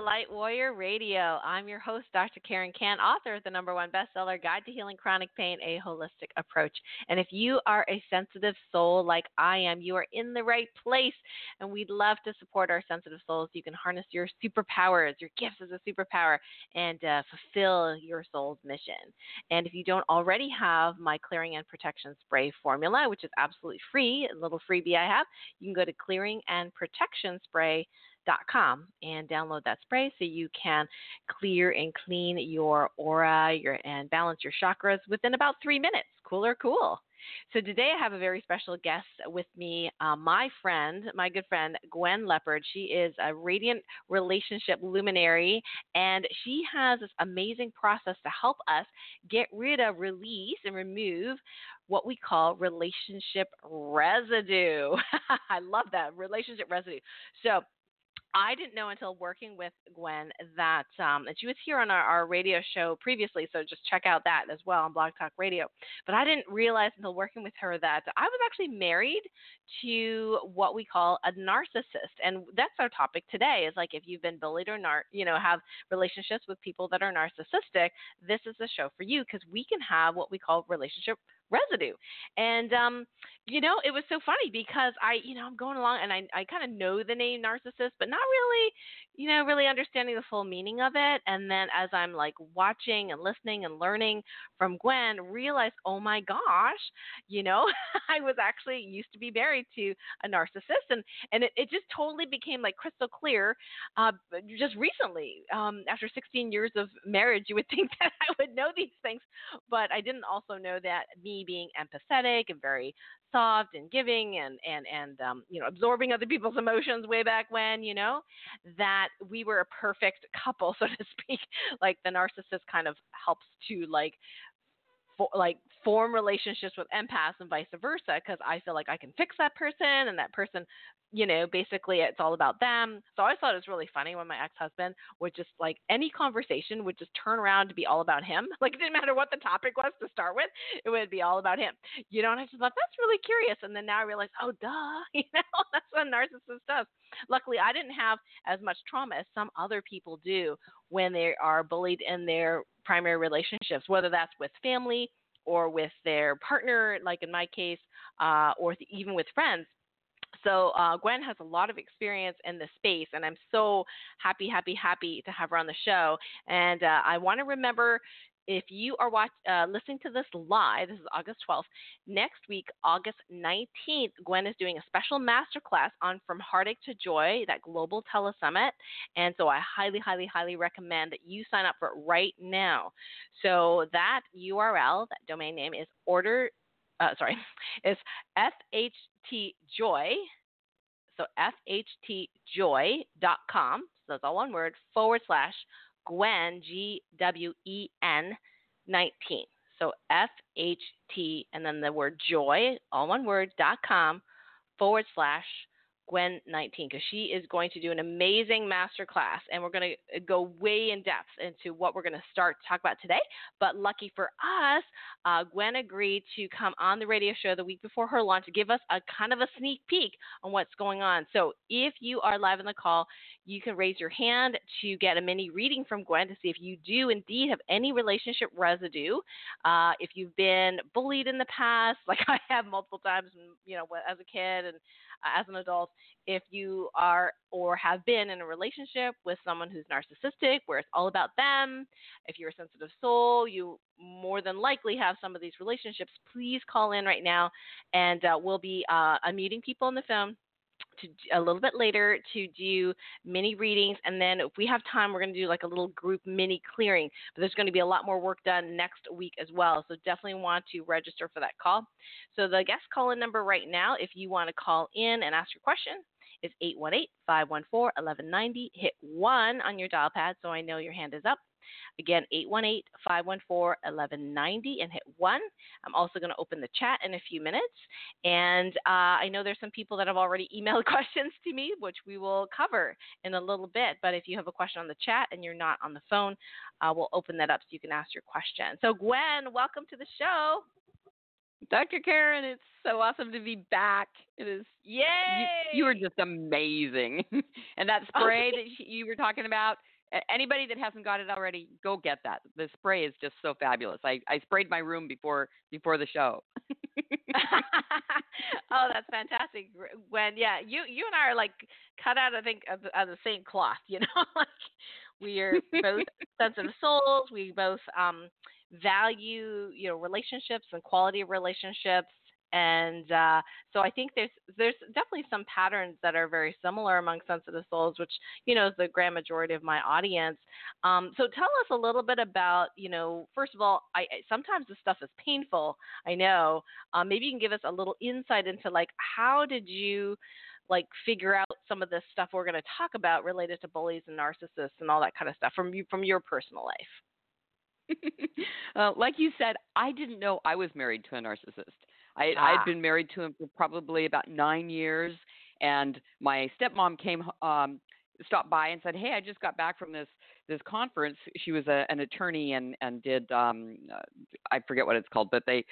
Light Warrior Radio. I'm your host, Dr. Karen Kan, author of the number one bestseller, Guide to Healing Chronic Pain, A Holistic Approach. And if you are a sensitive soul like I am, you are in the right place. And we'd love to support our sensitive souls. You can harness your superpowers, your gifts as a superpower, and uh, fulfill your soul's mission. And if you don't already have my Clearing and Protection Spray formula, which is absolutely free, a little freebie I have, you can go to Clearing and Protection Spray com and download that spray so you can clear and clean your aura your, and balance your chakras within about three minutes. Cooler, cool. So today I have a very special guest with me, uh, my friend, my good friend, Gwen Lepard. She is a radiant relationship luminary, and she has this amazing process to help us get rid of, release, and remove what we call relationship residue. I love that relationship residue. So I didn't know until working with Gwen that um, and she was here on our, our radio show previously, so just check out that as well on Blog Talk Radio. But I didn't realize until working with her that I was actually married to what we call a narcissist, and that's our topic today. Is like if you've been bullied or nar- you know have relationships with people that are narcissistic, this is the show for you because we can have what we call relationship residue. And um, you know, it was so funny because I, you know, I'm going along and I I kind of know the name narcissist, but not really, you know, really understanding the full meaning of it. And then as I'm like watching and listening and learning from Gwen, realize, oh my gosh, you know, I was actually used to be married to a narcissist, and and it, it just totally became like crystal clear, uh, just recently. Um, after 16 years of marriage, you would think that I would know these things, but I didn't also know that me being empathetic and very soft and giving and and and um, you know absorbing other people's emotions way back when you know that we were a perfect couple so to speak. Like the narcissist kind of helps to like for, like form relationships with empaths and vice versa because I feel like I can fix that person and that person, you know, basically it's all about them. So I thought it was really funny when my ex husband would just like any conversation would just turn around to be all about him. Like it didn't matter what the topic was to start with, it would be all about him. You know, and I just thought that's really curious. And then now I realize, oh, duh, you know, that's what a narcissist does. Luckily, I didn't have as much trauma as some other people do when they are bullied in their primary relationships, whether that's with family or with their partner, like in my case, uh, or th- even with friends. So uh, Gwen has a lot of experience in the space, and I'm so happy, happy, happy to have her on the show. And uh, I want to remember if you are watch, uh, listening to this live, this is August 12th. Next week, August 19th, Gwen is doing a special masterclass on From Heartache to Joy, that global telesummit. And so I highly, highly, highly recommend that you sign up for it right now. So that URL, that domain name is order, uh, sorry, is FHTJoy. So FHTJoy.com. So that's all one word forward slash Gwen, G W E N 19. So F H T and then the word joy, all one word, dot com forward slash Gwen 19 because she is going to do an amazing master class and we're going to go way in depth into what we're going to start to talk about today. But lucky for us, uh, Gwen agreed to come on the radio show the week before her launch to give us a kind of a sneak peek on what's going on. So if you are live in the call, you can raise your hand to get a mini reading from Gwen to see if you do indeed have any relationship residue. Uh, if you've been bullied in the past, like I have multiple times, you know, as a kid and uh, as an adult, if you are or have been in a relationship with someone who's narcissistic, where it's all about them, if you're a sensitive soul, you more than likely have some of these relationships. Please call in right now, and uh, we'll be uh, unmuting people on the phone to a little bit later to do mini readings and then if we have time we're going to do like a little group mini clearing but there's going to be a lot more work done next week as well so definitely want to register for that call. So the guest call in number right now if you want to call in and ask your question is 818-514-1190 hit 1 on your dial pad so i know your hand is up Again, 818 514 1190 and hit 1. I'm also going to open the chat in a few minutes. And uh, I know there's some people that have already emailed questions to me, which we will cover in a little bit. But if you have a question on the chat and you're not on the phone, uh, we'll open that up so you can ask your question. So, Gwen, welcome to the show. Dr. Karen, it's so awesome to be back. It is. Yay! You, you are just amazing. and that spray that you were talking about, anybody that hasn't got it already, go get that. The spray is just so fabulous. I, I sprayed my room before before the show. oh, that's fantastic. When yeah, you you and I are like cut out I think of, of the same cloth, you know? like we are both sensitive souls. We both um value, you know, relationships and quality of relationships and uh, so I think there's there's definitely some patterns that are very similar among sensitive souls, which you know is the grand majority of my audience. Um, so tell us a little bit about you know first of all, I sometimes this stuff is painful. I know. Um, maybe you can give us a little insight into like how did you like figure out some of this stuff we're going to talk about related to bullies and narcissists and all that kind of stuff from you from your personal life. uh, like you said, I didn't know I was married to a narcissist. I ah. I'd been married to him for probably about nine years, and my stepmom came um stopped by and said, "Hey, I just got back from this this conference." She was a, an attorney and and did um uh, I forget what it's called, but they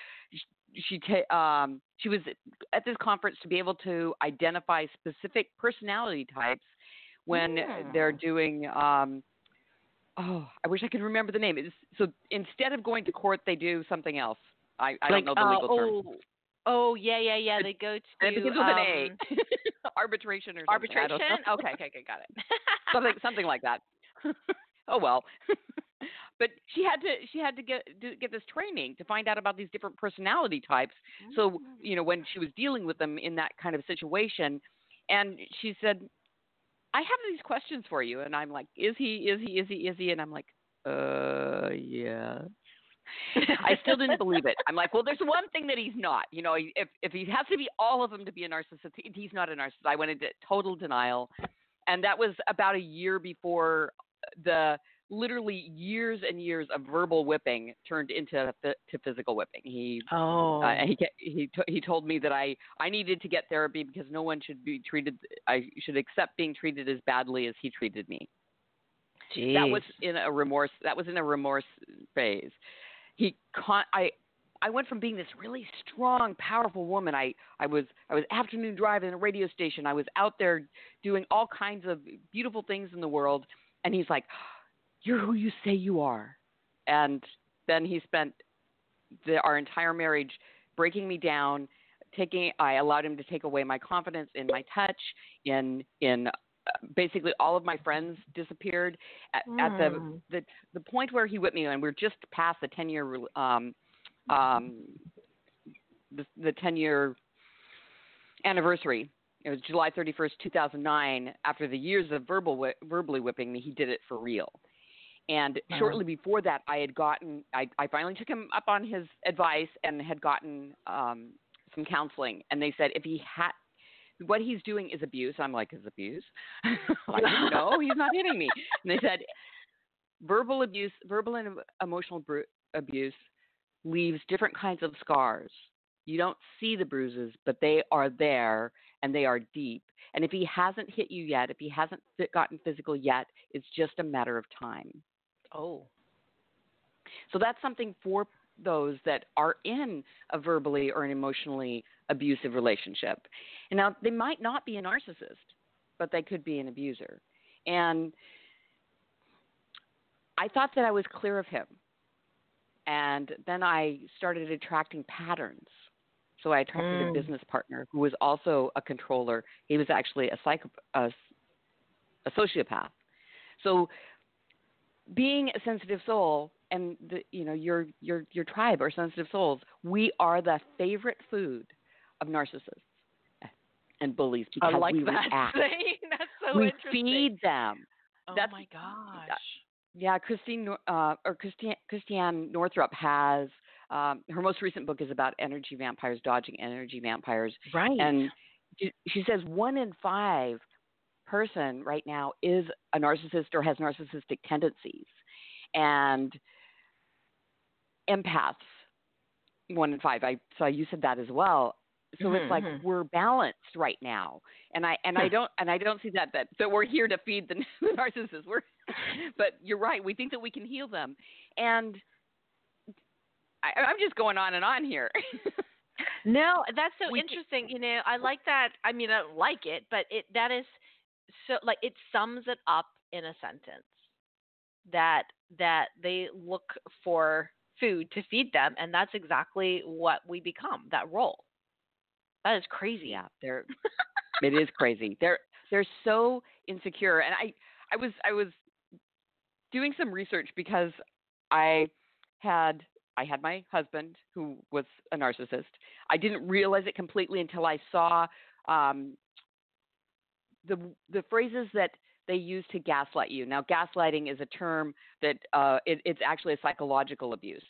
she ta- um she was at this conference to be able to identify specific personality types when yeah. they're doing um oh I wish I could remember the name. It's, so instead of going to court, they do something else. I, I like, don't know the legal uh, term. Oh, Oh yeah, yeah, yeah. They go to it begins with um, an A. arbitration or something. Arbitration. okay, okay, okay, got it. something, something like that. oh well. but she had to she had to get to get this training to find out about these different personality types. So you know when she was dealing with them in that kind of situation, and she said, "I have these questions for you," and I'm like, "Is he? Is he? Is he? Is he?" And I'm like, "Uh, yeah." I still didn't believe it. I'm like, well, there's one thing that he's not. You know, if if he has to be all of them to be a narcissist, he's not a narcissist. I went into total denial, and that was about a year before the literally years and years of verbal whipping turned into to physical whipping. He oh uh, he he he told me that I I needed to get therapy because no one should be treated I should accept being treated as badly as he treated me. Jeez. That was in a remorse. That was in a remorse phase he con- I I went from being this really strong, powerful woman. I I was I was afternoon driving a radio station. I was out there doing all kinds of beautiful things in the world. And he's like, "You're who you say you are." And then he spent the, our entire marriage breaking me down. Taking, I allowed him to take away my confidence in my touch, in in basically all of my friends disappeared at, mm. at the, hmm. the the point where he whipped me, and we're just past the ten year um um the, the ten year anniversary. It was July 31st, 2009. After the years of verbal verbally whipping me, he did it for real. And uh-huh. shortly before that, I had gotten, I, I finally took him up on his advice and had gotten um, some counseling. And they said if he had, what he's doing is abuse. I'm like, is abuse? like, no, he's not hitting me. And they said, verbal abuse, verbal and emotional bru- abuse leaves different kinds of scars. You don't see the bruises, but they are there and they are deep. And if he hasn't hit you yet, if he hasn't gotten physical yet, it's just a matter of time. Oh. So that's something for those that are in a verbally or an emotionally abusive relationship. And now they might not be a narcissist, but they could be an abuser. And I thought that I was clear of him. And then I started attracting patterns. So I attracted mm. a business partner who was also a controller. He was actually a psycho a, a sociopath. So being a sensitive soul and the, you know your your your tribe are sensitive souls. We are the favorite food of narcissists and bullies because I like we that react. That's so we feed them. Oh That's, my gosh. Yeah, Christine uh, or Christiane, Christiane Northrup has um, her most recent book is about energy vampires, dodging energy vampires. Right. And she, she says one in five person right now is a narcissist or has narcissistic tendencies. And empaths, one in five. I saw you said that as well. So mm-hmm, it's like mm-hmm. we're balanced right now, and I and I don't and I don't see that that that we're here to feed the, the narcissists. We're, but you're right. We think that we can heal them, and I, I'm just going on and on here. no, that's so We- interesting. You know, I like that. I mean, I don't like it, but it that is so like it sums it up in a sentence. that that they look for food to feed them and that's exactly what we become that role that is crazy yeah they're it is crazy they're they're so insecure and i i was i was doing some research because i had I had my husband who was a narcissist. I didn't realize it completely until I saw um, the the phrases that they use to gaslight you. Now, gaslighting is a term that uh, it, it's actually a psychological abuse,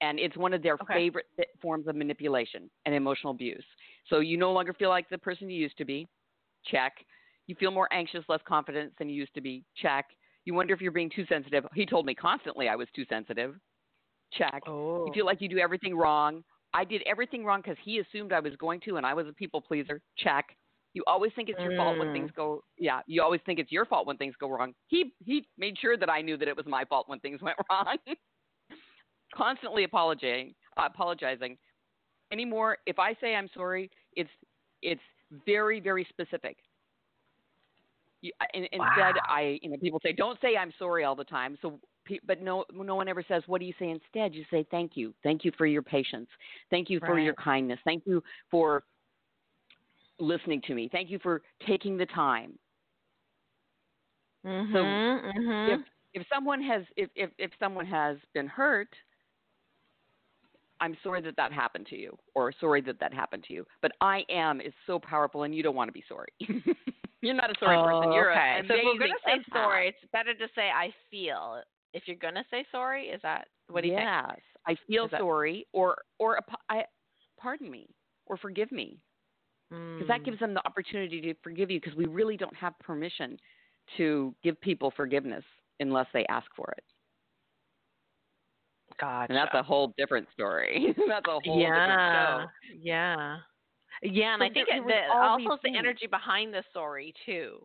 and it's one of their okay. favorite forms of manipulation and emotional abuse. So you no longer feel like the person you used to be. Check. You feel more anxious, less confident than you used to be. Check. You wonder if you're being too sensitive. He told me constantly I was too sensitive. Check. Oh. You feel like you do everything wrong. I did everything wrong because he assumed I was going to, and I was a people pleaser. Check. You always think it's your mm. fault when things mm. go. Yeah, you always think it's your fault when things go wrong. He he made sure that I knew that it was my fault when things went wrong. Constantly apologizing, uh, apologizing. Anymore, if I say I'm sorry, it's it's very very specific. You, in, wow. Instead, I you know people say don't say I'm sorry all the time. So but no no one ever says what do you say instead you say thank you thank you for your patience thank you for right. your kindness thank you for listening to me. Thank you for taking the time. Mm-hmm, so mm-hmm. if if someone has if, if if someone has been hurt, I'm sorry that that happened to you, or sorry that that happened to you. But I am is so powerful, and you don't want to be sorry. you're not a sorry oh, person. You're okay. a so if we're gonna say sorry, it's better to say I feel. If you're gonna say sorry, is that what do you yes, think? Yes, I feel sorry, or or I, pardon me, or forgive me because that Mm. gives them the opportunity to forgive you because we really don't have permission to give people forgiveness unless they ask for it. Gotcha. And that's a whole different story. that's a whole yeah. different show. Yeah. Yeah, and So I think there- it, the, also the energy behind the story too,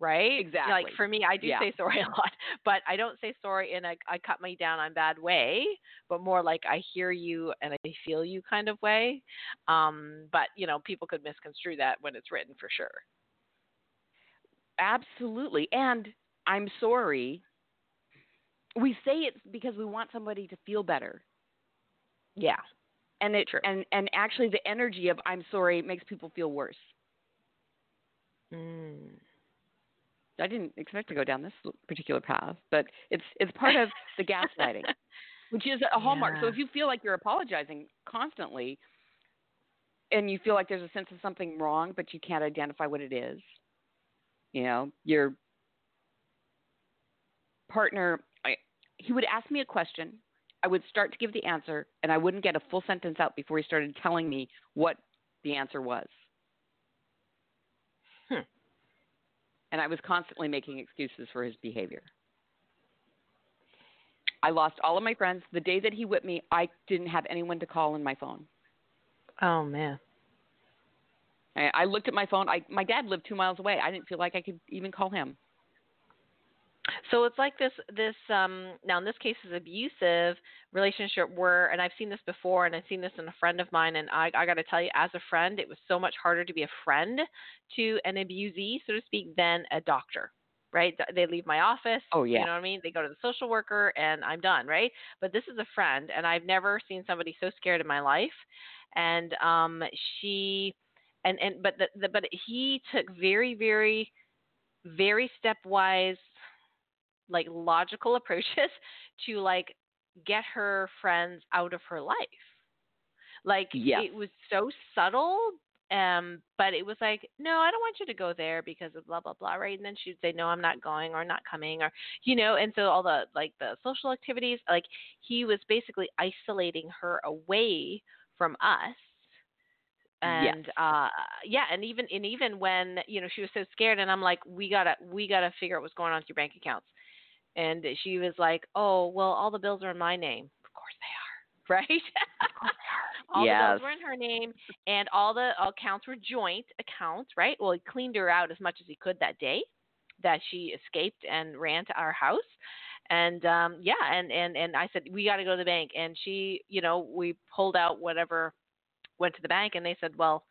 right? Exactly. Like for me, I do Yeah. say sorry a lot, but I don't say sorry in a I cut me down on bad way, but more like I hear you and I feel you kind of way. Um, but you know, people could misconstrue that when it's written for sure. Absolutely. And I'm sorry. We say it because we want somebody to feel better. Yeah. And it True. and and actually the energy of I'm sorry makes people feel worse. Mm. I didn't expect to go down this particular path, but it's it's part of the gaslighting, which is a hallmark. So if you feel like you're apologizing constantly, and you feel like there's a sense of something wrong, but you can't identify what it is, you know, your partner, he would ask me a question. I would start to give the answer, and I wouldn't get a full sentence out before he started telling me what the answer was. Hmm. And I was constantly making excuses for his behavior. I lost all of my friends. The day that he whipped me, I didn't have anyone to call on my phone. Oh man. I, I looked at my phone. I, my dad lived two miles away. I didn't feel like I could even call him. So it's like this this um now in this case is abusive relationship where and I've seen this before and I've seen this in a friend of mine and I I got to tell you as a friend it was so much harder to be a friend to an abusee so to speak than a doctor. Right? They leave my office. Oh, yeah. You know what I mean? They go to the social worker and I'm done, right? But this is a friend and I've never seen somebody so scared in my life. And um she and and but the, the but he took very very very stepwise like logical approaches to like get her friends out of her life. Like Yes. it was so subtle, um, but it was like, no, I don't want you to go there because of blah blah blah, right? And then she'd say, no, I'm not going or not coming or you know, and so all the like the social activities, like he was basically isolating her away from us Yes. and uh yeah and even and even when you know she was so scared and i'm like we gotta we gotta figure out what's going on with your bank accounts and she was like oh well all the bills are in my name. Of course they are right? All the bills were in her name and all the accounts were joint accounts right? Well he cleaned her out as much as he could that day that she escaped and ran to our house. And um yeah and and and i said we got to go to the bank. And she you know we pulled out whatever went to the bank and they said, well,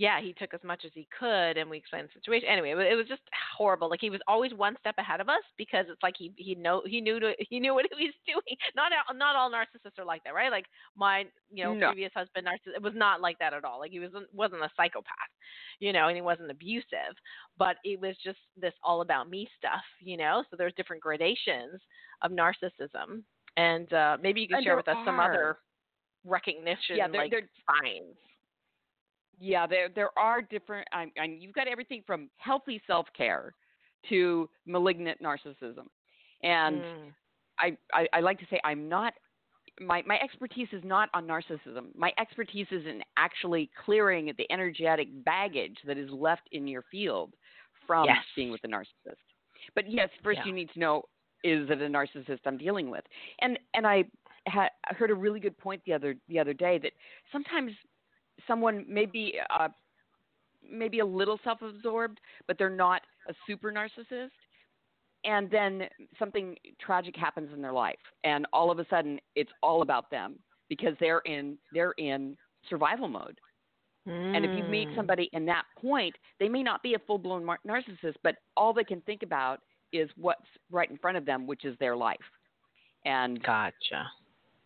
yeah, he took as much as he could, and we explained the situation. Anyway, it was just horrible. Like he was always one step ahead of us because it's like he he know he knew to, he knew what he was doing. Not not all narcissists are like that, right? Like my you know No. previous husband, narciss it was not like that at all. Like he was wasn't a psychopath, you know, and he wasn't abusive, but it was just this all about me stuff, you know. So there's different gradations of narcissism, and uh, maybe you can And share with us some other recognition Yeah, there- like there- signs. Yeah, there there are different. I, I, you've got everything from healthy self care to malignant narcissism, and Mm. I, I I like to say I'm not. My my expertise is not on narcissism. My expertise is in actually clearing the energetic baggage that is left in your field from Yes. being with a narcissist. But yes, first Yeah. you need to know is it a narcissist I'm dealing with? And and I had I heard a really good point the other the other day that sometimes someone may be uh, maybe a little self-absorbed, but they're not a super narcissist. And then something tragic happens in their life, and all of a sudden it's all about them because they're in they're in survival mode. And if you meet Mm. somebody in that point, they may not be a full-blown mar- narcissist, but all they can think about is what's right in front of them, which is their life. And Gotcha.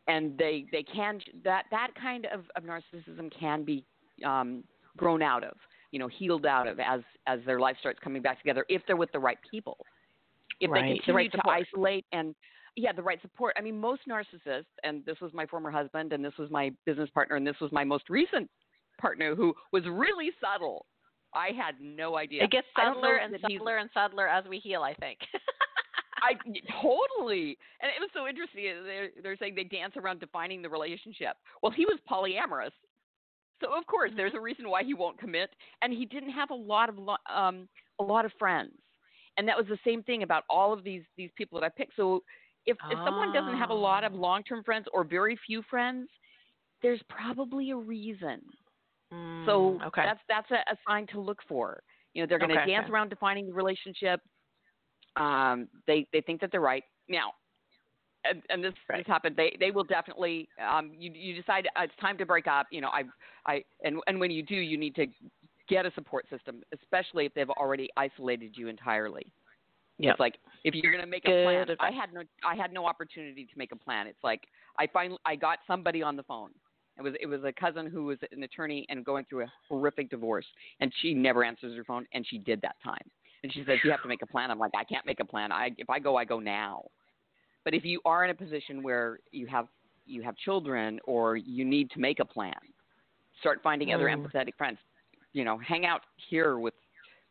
And they they can that that kind of, of narcissism can be um, grown out of, you know, healed out of as as their life starts coming back together if they're with the right people. If Right, they the continue right to isolate and yeah, the right support. I mean, most narcissists, and this was my former husband, and this was my business partner, and this was my most recent partner who was really subtle. I had no idea. It gets subtler and subtler and subtler as we heal, I think. I totally, and it was so interesting. They're, they're saying they dance around defining the relationship. Well, he was polyamorous, so of course there's a reason why he won't commit, and he didn't have a lot of lo- um, a lot of friends, and that was the same thing about all of these these people that I picked. So if if someone doesn't have a lot of Oh. long term friends or very few friends, there's probably a reason. So Mm, okay. that's that's a, a sign to look for. You know, they're going to Okay, dance okay. around defining the relationship. Um, they they think that they're right now, and, and this Right. this happened. They they will definitely. Um, you you decide uh, it's time to break up. You know, I I and and when you do, you need to get a support system, especially if they've already isolated you entirely. Yep. It's like if you're going to make a Good plan. I had no I had no opportunity to make a plan. It's like I finally I got somebody on the phone. It was it was a cousin who was an attorney and going through a horrific divorce, and she never answers her phone, and she did that time. And she says you have to make a plan. I'm like I can't make a plan. I if I go I go now. But if you are in a position where you have you have children or you need to make a plan, start finding other Mm. empathetic friends. You know, hang out here with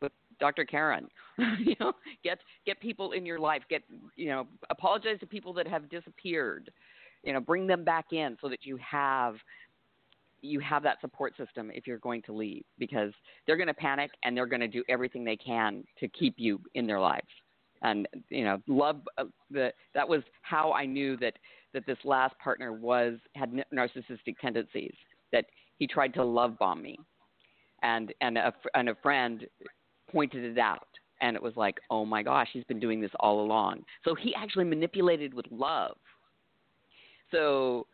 with Dr. Karen. you know, get get people in your life. Get you know, apologize to people that have disappeared. You know, bring them back in so that you have you have that support system if you're going to leave because they're going to panic and they're going to do everything they can to keep you in their lives. And you know, love uh, the that was how I knew that that this last partner was had narcissistic tendencies. That he tried to love bomb me, and and a and a friend pointed it out, and it was like, oh my gosh, he's been doing this all along. So he actually manipulated with love. So,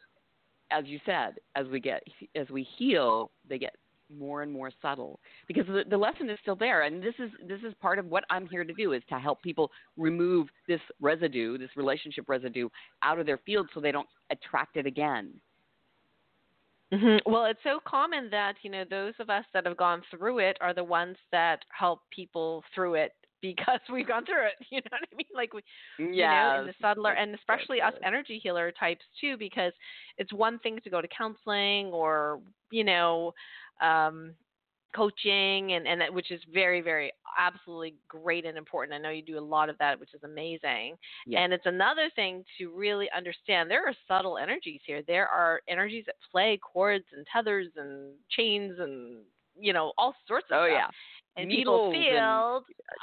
as you said, as we get as we heal, they get more and more subtle because the, the lesson is still there, and this is this is part of what I'm here to do is to help people remove this residue, this relationship residue, out of their field so they don't attract it again. hmm Well, it's so common that you know those of us that have gone through it are the ones that help people through it because we've gone through it. You know what I mean? Like we, you know, in the subtler, and especially us energy healer types too, because it's one thing to go to counseling or you know, um, coaching, and and that, which is very very absolutely great and important. I know you do a lot of that, which is amazing. Yeah. And it's another thing to really understand there are subtle energies here. There are energies at play, cords and tethers and chains and you know all sorts of Oh stuff. yeah, And and-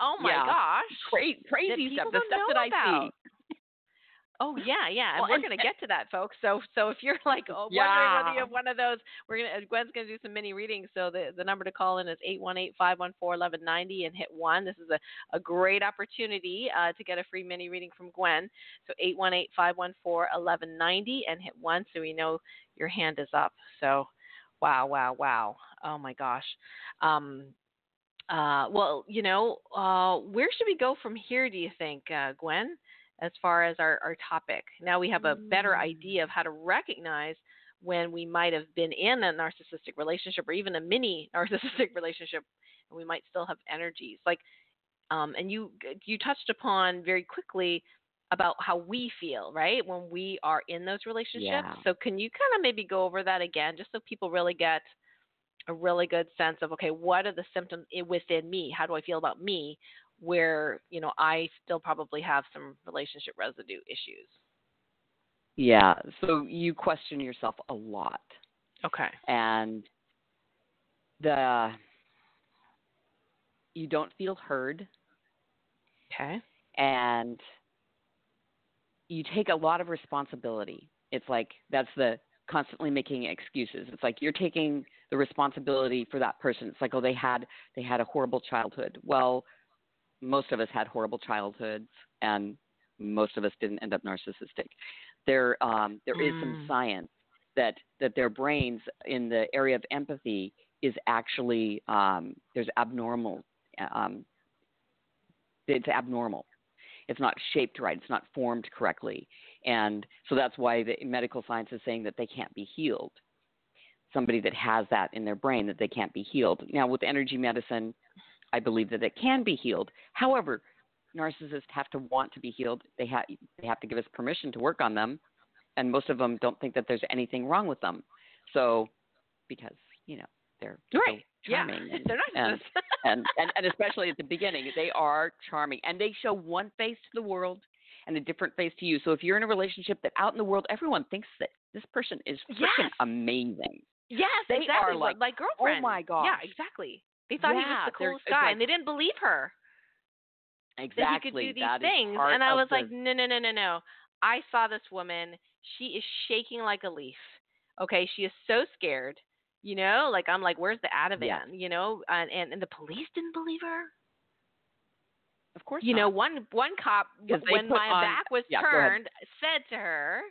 oh my yeah. gosh, Cra- crazy stuff. The stuff that I about. see. Oh yeah, yeah, and Well, we're and- gonna get to that, folks. So, so if you're like oh, wondering whether you have one of those, we're gonna Gwen's gonna do some mini readings. So the the number to call in is eight one eight five one four eleven ninety and hit one. This is a a great opportunity uh, to get a free mini reading from Gwen. So eight one eight five one four eleven ninety and hit one, so we know your hand is up. So Wow, wow, wow. Oh my gosh. Um, uh, well, you know, uh, where should we go from here, do you think, uh, Gwen, as far as our, our topic? Now we have a better Mm. idea of how to recognize when we might have been in a narcissistic relationship or even a mini narcissistic relationship and we might still have energies. Like, um, and you you touched upon very quickly about how we feel, right, when we are in those relationships. Yeah. So can you kind of maybe go over that again, just so people really get a really good sense of okay, what are the symptoms eh, within me? How do I feel about me? Where you know I still probably have some relationship residue issues. Yeah. So you question yourself a lot. Okay. and the you don't feel heard Okay. and you take a lot of responsibility it's like that's the constantly making excuses it's like you're taking the responsibility for that person it's like oh they had they had a horrible childhood. Well most of us had horrible childhoods and most of us didn't end up narcissistic. There um there is some Mm. science that that their brains in the area of empathy is actually um, there's abnormal um, it's abnormal. It's not shaped right. It's not formed correctly. And so that's why the medical science is saying that they can't be healed somebody that has that in their brain that they can't be healed now with energy medicine i believe that it can be healed however narcissists have to want to be healed they have they have to give us permission to work on them and most of them don't think that there's anything wrong with them. So, because you know they're so Right. Yeah. and, They're and, narcissists. and, and and especially at the beginning, they are charming, and they show one face to the world and a different face to you. So if you're in a relationship that out in the world everyone thinks that this person is freaking Yes. amazing, yes, They exactly. are like, oh my girlfriend. my god. Yeah, exactly. They thought he was the coolest guy, like- and they didn't believe her. exactly that he could do these that things. And I was the- like, no, no, no, no, no. I saw this woman. She is shaking like a leaf. Okay, she is so scared. You know, like I'm like, where's the Ativan? Yeah. You know, and, and and the police didn't believe her. of course, You not. know, one one cop when my on- back was yeah, turned said to her,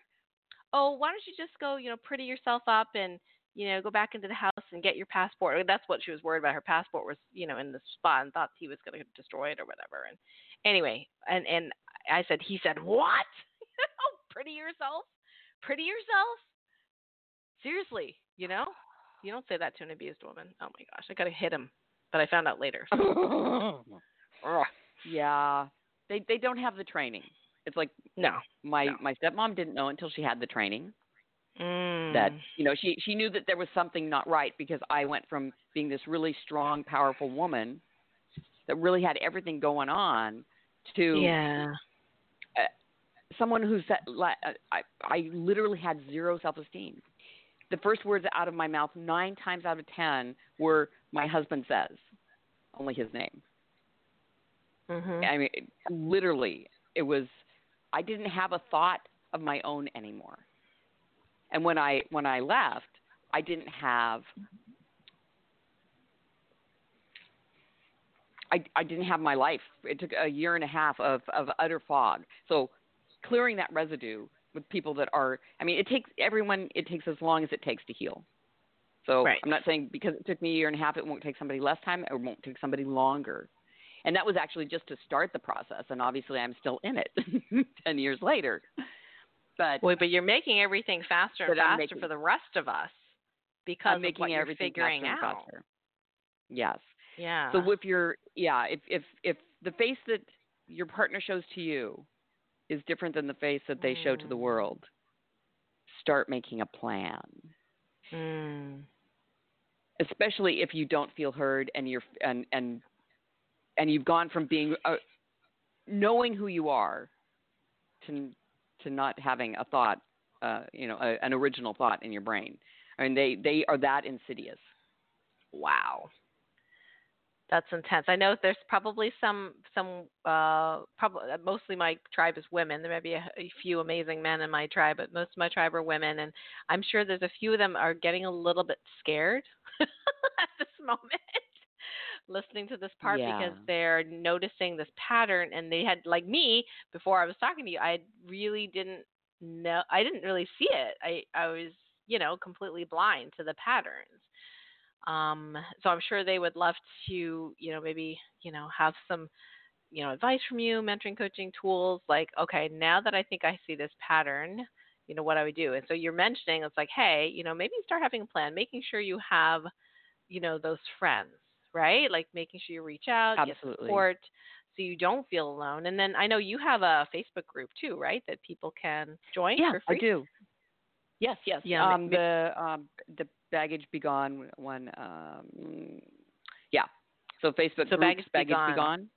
"Oh, why don't you just go, you know, pretty yourself up and you know, go back into the house and get your passport." That's what she was worried about. Her passport was, you know, in the spot and thought he was going to destroy it or whatever. And anyway, and and I said, he said, "What? oh, pretty yourself? Pretty yourself? Seriously, you know?" You don't say that to an abused woman. Oh my gosh, I gotta hit him, but I found out later. Yeah, they they don't have the training. It's like No. my No. my stepmom didn't know until she had the training Mm. that you know she she knew that there was something not right because I went from being this really strong, powerful woman that really had everything going on to yeah. someone who said uh, I I literally had zero self esteem. The first words out of my mouth nine times out of ten were my husband says, only his name. hmm I mean, it- literally, it was. I didn't have a thought of my own anymore. And when I when I left, I didn't have. I I didn't have my life. It took a year and a half of of utter fog. So, clearing that residue with people that are. I mean, it takes everyone. It takes as long as it takes to heal. So Right. I'm not saying because it took me a year and a half, it won't take somebody less time. It won't take somebody longer. And that was actually just to start the process. And obviously, I'm still in it 10 years later. But Wait, but you're making everything faster and faster making- for the rest of us because I'm of making what you're everything figuring faster out. faster. Yes. Yeah. So if you're, yeah, if, if, if the face that your partner shows to you is different than the face that they show to the Mm. world, start making a plan. mm. especially if you don't feel heard and you're and and and you've gone from being uh, knowing who you are to to not having a thought uh you know a, an original thought in your brain i mean they they are that insidious Wow. That's intense. I know there's probably some some uh probably mostly my tribe is women. There may be a, a few amazing men in my tribe, but most of my tribe are women and I'm sure there's a few of them are getting a little bit scared at this moment listening to this part because they're noticing this pattern and they had like me before I was talking to you, I really didn't know I didn't really see it. I I was you know, completely blind to the patterns. Um, so I'm sure they would love to, you know, maybe, you know, have some, you know, advice from you, mentoring, coaching tools. Like, okay, now that I think I see this pattern, you know, what I would do. And so you're mentioning it's like, hey, you know, maybe start having a plan, making sure you have, you know, those friends, right? Like making sure you reach out, Absolutely. get support, so you don't feel alone. And then I know you have a Facebook group too, right? That people can join. Yeah, for free? I do. Yes, yes. Yeah, um, the um, the baggage be gone one. Um, yeah. So Facebook So groups, Baggage Be baggage Gone. be gone.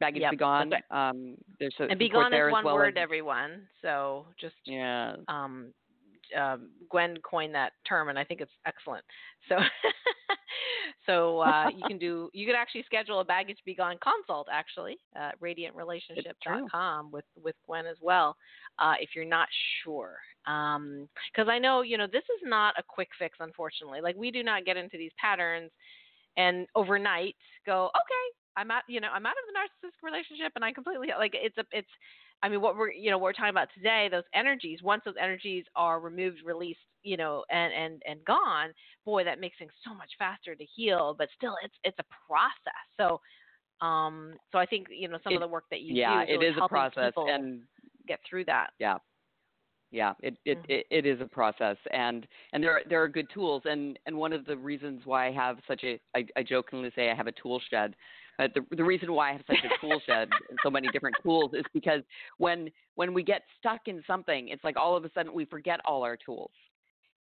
Baggage Yep, be gone. Um, there's a And be gone there is one well word, as- everyone. So just Yeah. um, um, Gwen coined that term, and I think it's excellent. So, so uh, you can do you can actually schedule a baggage be gone consult actually at radiantrelationship.com with with Gwen as well uh, if you're not sure. Because I know you know this is not a quick fix, unfortunately. Like we do not get into these patterns and overnight go okay. I'm out, you know, I'm out of the narcissistic relationship, and I completely like it's a, it's I mean, what we're you know what we're talking about today, those energies. Once those energies are removed, released, you know, and and and gone, boy, that makes things so much faster to heal. But still, it's it's a process. So, um, so I think you know some It- of the work that you yeah, do is it is a process, and get through that. yeah, yeah, it it, Mhm. it it is a process, and and there are, there are good tools, and and one of the reasons why I have such a I, I jokingly say I have a tool shed. Uh, the the reason why I have such a tool shed and so many different tools is because when when we get stuck in something, it's like all of a sudden we forget all our tools.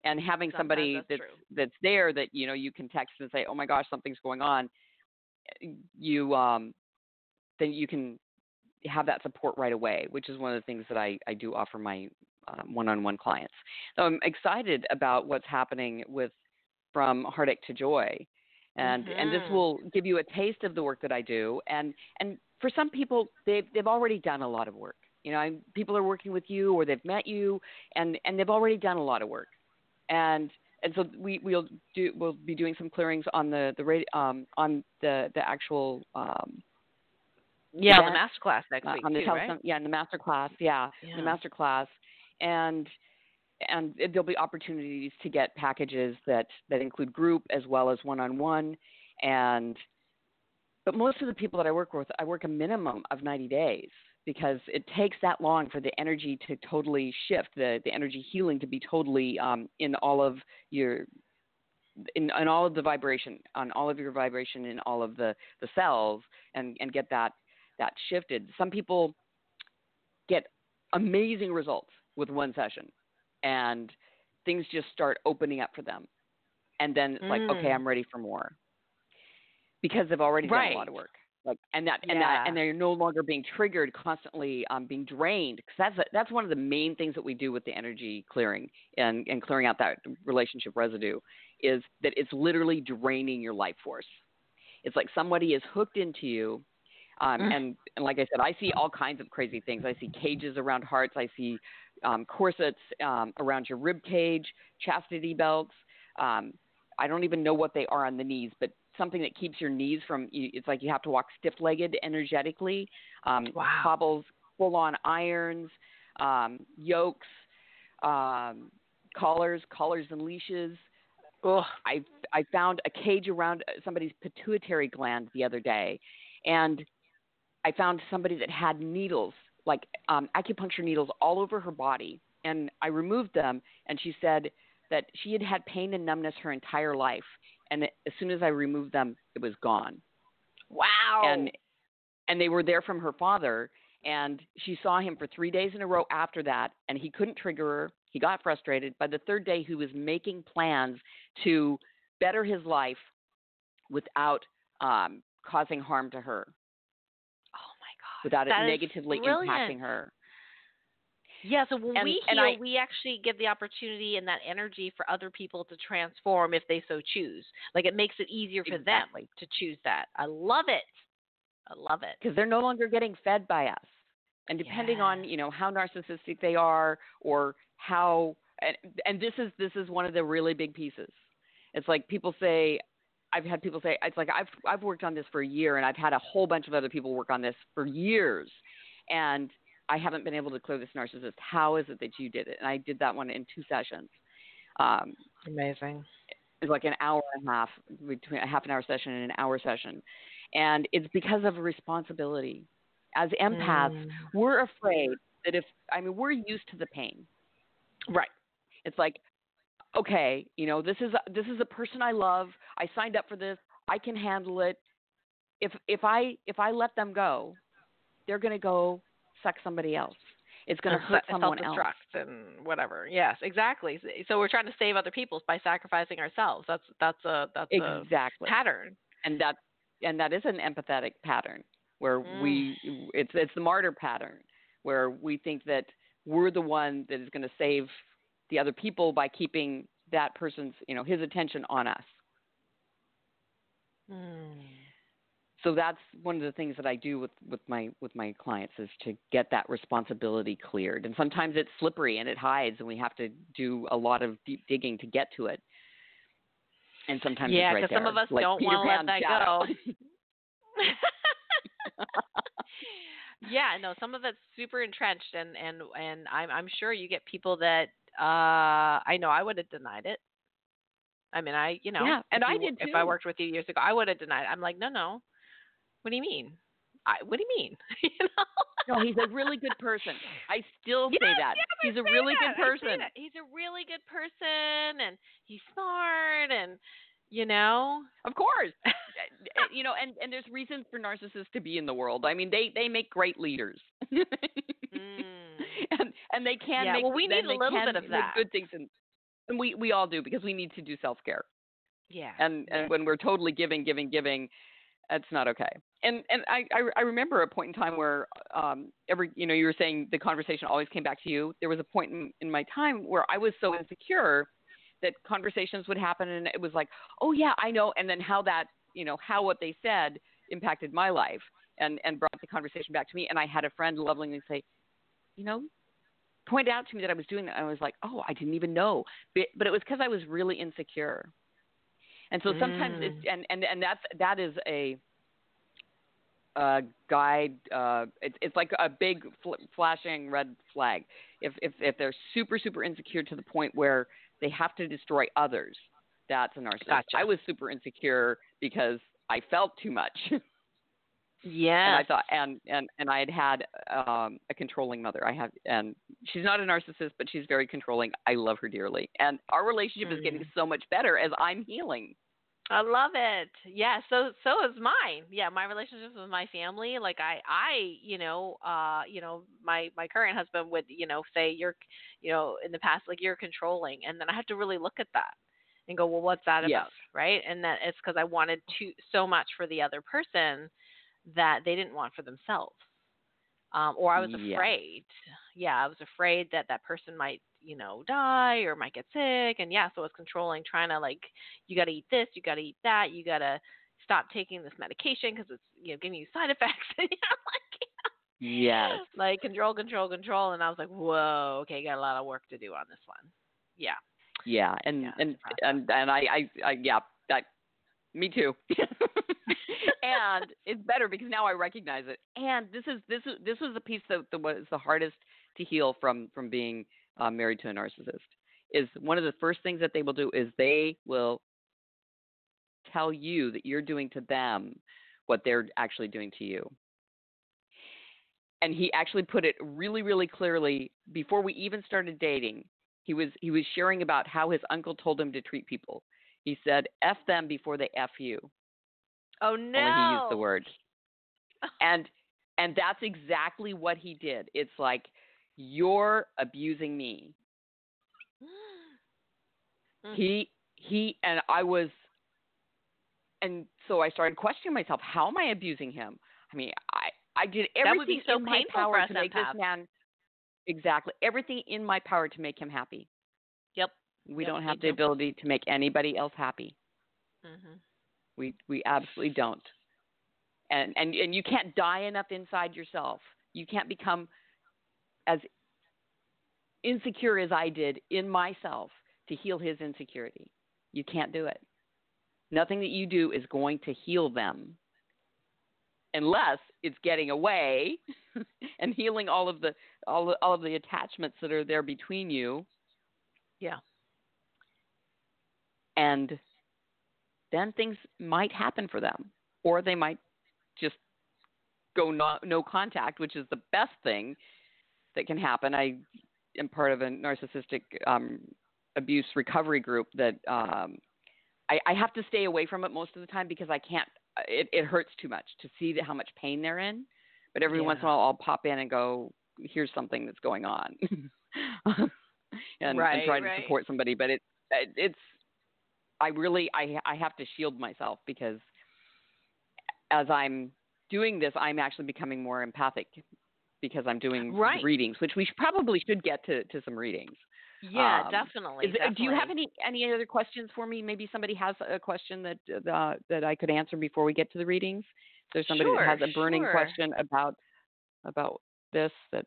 And having Sometimes somebody that's that's that's there that you know you can text and say, "Oh my gosh, something's going on," you um, then you can have that support right away, which is one of the things that I, I do offer my um, one-on-one clients. So I'm excited about what's happening with from heartache to joy, and and this Mhm. will give you a taste of the work that I do. And and for some people, they've they've already done a lot of work. You know, I, people are working with you or they've met you, and and they've already done a lot of work. And and so we we'll do we'll be doing some clearings on the the um on the the actual um Yeah, the master class next uh, week on the too, right? yeah in the master class yeah, Yeah. the master class and and there'll be opportunities to get packages that that include group as well as one on one and but most of the people that I work with I work a minimum of 90 days because it takes that long for the energy to totally shift the the energy healing to be totally um, in all of your in, in all of the vibration on all of your vibration in all of the the cells and and get that that shifted. Some people get amazing results with one session and things just start opening up for them. And then it's like okay Mm. i'm ready for more. Because they've already done a lot of work. Like and that and Yeah. that and they're no longer being triggered constantly um, being drained. Because that's that's one of the main things that we do with the energy clearing and and clearing out that relationship residue is that it's literally draining your life force. It's like somebody is hooked into you um, Mm. and and like I said, I see all kinds of crazy things. I see cages around hearts. I see um, corsets um, around your rib cage, chastity belts. Um, I don't even know what they are on the knees, but something that keeps your knees from. It's like you have to walk stiff-legged energetically. Um, Wow. Hobbles, full-on irons, um, yokes, um, collars, collars and leashes. Ugh. I I found a cage around somebody's pituitary gland the other day, and I found somebody that had needles, like um, acupuncture needles, all over her body, and I removed them. And she said that she had had pain and numbness her entire life, and as soon as I removed them, it was gone. Wow. And and they were there from her father, and she saw him for three days in a row after that, and he couldn't trigger her. He got frustrated. By the third day, he was making plans to better his life without um, causing harm to her. Without That it negatively brilliant. impacting her. Yeah, so when And- we and heal, I- we actually give the opportunity and that energy for other people to transform if they so choose. Like it makes it easier for Exactly. them to choose that. I love it. I love it. because they're no longer getting fed by us and depending on you know how narcissistic they are or how and, and this is this is one of the really big pieces it's like people say i've had people say it's like i've i've worked on this for a year and i've had a whole bunch of other people work on this for years and i haven't been able to clear this narcissist how is it that you did it and i did that one in two sessions Um, Amazing. It's like an hour and a half between a half an hour session and an hour session, and it's because of responsibility. As empaths, Mm. we're afraid that if I mean we're used to the pain. Right. It's like, okay, you know, this is this is a person I love. I signed up for this. I can handle it. If if I if I let them go, they're going to go suck somebody else. It's going to hurt someone else. and whatever. Yes, exactly. So we're trying to save other people by sacrificing ourselves. That's that's a that's Exactly. a pattern. and that and that is an empathetic pattern where Mm. we it's it's the martyr pattern where we think that we're the one that is going to save the other people by keeping that person's you know his attention on us Mm. so that's one of the things that I do with with my with my clients is to get that responsibility cleared and sometimes it's slippery and it hides and we have to do a lot of deep digging to get to it and sometimes Yeah, it's right because some of us like don't want to let that shadow. go. yeah, no, some of it's super entrenched, and and and I'm I'm sure you get people that uh I know I would have denied it. I mean, I you know Yeah, and I did If I worked with you years ago, I would have denied. I'm like, no, no. What do you mean? I what do you mean? you know. No, he's a really good person. I still say that. yes, he's a say really that, good person. He's a really good person, and he's smart, and you know. Of course. Uh, you know, and and there's reasons for narcissists to be in the world. I mean, they they make great leaders. Mm. and and they can Yeah, make well, we need a little bit of that. good things and and we we all do because we need to do self-care. Yeah. And and when we're totally giving giving giving that's not okay. And and I, I I remember a point in time where um every you know you were saying the conversation always came back to you. There was a point in, in my time where I was so insecure that conversations would happen and it was like, "Oh yeah, I know." And then how that, you know, how what they said impacted my life and and brought the conversation back to me and I had a friend lovingly say, "You know, point out to me that I was doing that." I was like, "Oh, I didn't even know." But, but it was cuz I was really insecure. And so sometimes it's Mm. and and and that's that is a uh, guide. Uh, it's it's like a big fl- flashing red flag. If if if they're super super insecure to the point where they have to destroy others, that's a narcissist. Gotcha. I was super insecure because I felt too much, and I thought and and and I had had um, a controlling mother. I have and she's not a narcissist, but she's very controlling. I love her dearly, and our relationship is getting Mm. so much better as I'm healing. I love it. Yeah, so so is mine. Yeah, my relationships with my family, like I I, you know, uh, you know, my my current husband would, you know, say you're, you know, in the past like you're controlling, and then I had to really look at that and go, well, what's that Yes. about, right? And that it's because I wanted to so much for the other person that they didn't want for themselves, um, or I was afraid. Yeah, I was afraid that that person might, you know, die or might get sick, and yeah, so I was controlling, trying to like you got to eat this, you got to eat that, you got to stop taking this medication because it's you know giving you side effects. and you know, like Yes. like control, control, control, and I was like, whoa, okay, got a lot of work to do on this one. Yeah, Yeah, and Yeah, and it's a process. and and I, I, I yeah, that, me too. and it's better because now I recognize it. And this is this is this was the piece that, that was the hardest to heal from from being uh, married to a narcissist. Is one of the first things that they will do is they will tell you that you're doing to them what they're actually doing to you. And he actually put it really, really clearly before we even started dating. He was he was sharing about how his uncle told him to treat people. He said, "F them before they f you." Oh no. Only he used the word. And and that's exactly what he did. It's like you're abusing me. Mm. He he and I was and so I started questioning myself, how am I abusing him? I mean, I I did everything so in my painful for power us to make this man exactly everything in my power to make him happy. We Yep, don't have the too. ability to make anybody else happy. Mhm. We we absolutely don't. And and and you can't die enough inside yourself. You can't become as insecure as I did in myself to heal his insecurity. You can't do it. Nothing that you do is going to heal them unless it's getting away and healing all of the all, all of the attachments that are there between you. Yeah. And then things might happen for them, or they might just go no, no contact, which is the best thing that can happen. I am part of a narcissistic um, abuse recovery group that um, I, I have to stay away from it most of the time because I can't. It, it hurts too much to see the, how much pain they're in. But every yeah. once in a while, I'll pop in and go, "Here's something that's going on," and, right, and try right. to support somebody. But it, it it's I really I I have to shield myself because as I'm doing this, I'm actually becoming more empathic because I'm doing right. readings, which we should, probably should get to, to some readings. Yeah, um, definitely, is, definitely. Do you have any any other questions for me? Maybe somebody has a question that uh, that I could answer before we get to the readings. If there's somebody sure, that has a burning sure. question about about this that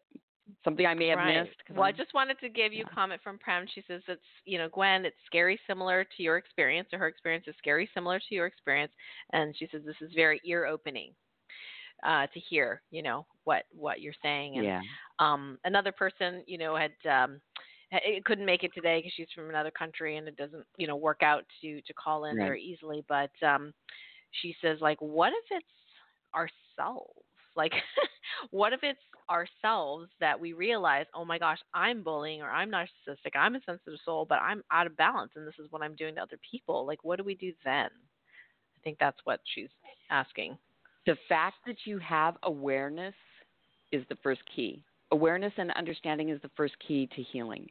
something I may have right. missed. Well, I'm, I just wanted to give you yeah. a comment from Prem. She says it's you know Gwen, it's scary similar to your experience, or her experience is scary similar to your experience, and she says this is very ear opening uh, to hear you know what what you're saying. And yeah. um, another person you know had. Um, it couldn't make it today because she's from another country and it doesn't you know work out to to call in Right. very easily but um she says like what if it's ourselves like what if it's ourselves that we realize oh my gosh i'm bullying or i'm narcissistic i'm a sensitive soul but i'm out of balance and this is what i'm doing to other people like what do we do then i think that's what she's asking the fact that you have awareness is the first key. Awareness and understanding is the first key to healing.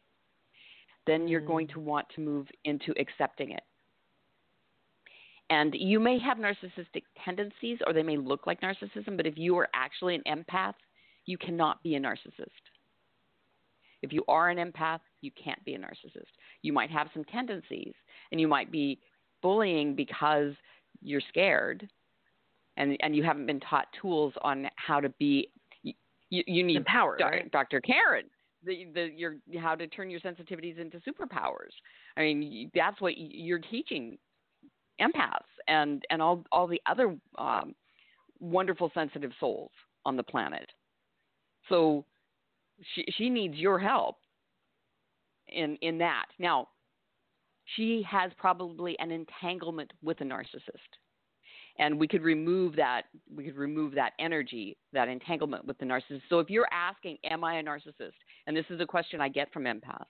Then you're going Mm. to want to move into accepting it. And you may have narcissistic tendencies or they may look like narcissism, but if you are actually an empath, you cannot be a narcissist. If you are an empath, you can't be a narcissist. You might have some tendencies and you might be bullying because you're scared and and you haven't been taught tools on how to be you, you need power, Doc- right? Dr. Karen the the your how to turn your sensitivities into superpowers. I mean that's what you're teaching empaths and and all all the other um, wonderful sensitive souls on the planet. So she she needs your help in in that. Now she has probably an entanglement with a narcissist. And we could remove that we could remove that energy that entanglement with the narcissist. So if you're asking am i a narcissist? And this is a question i get from empaths.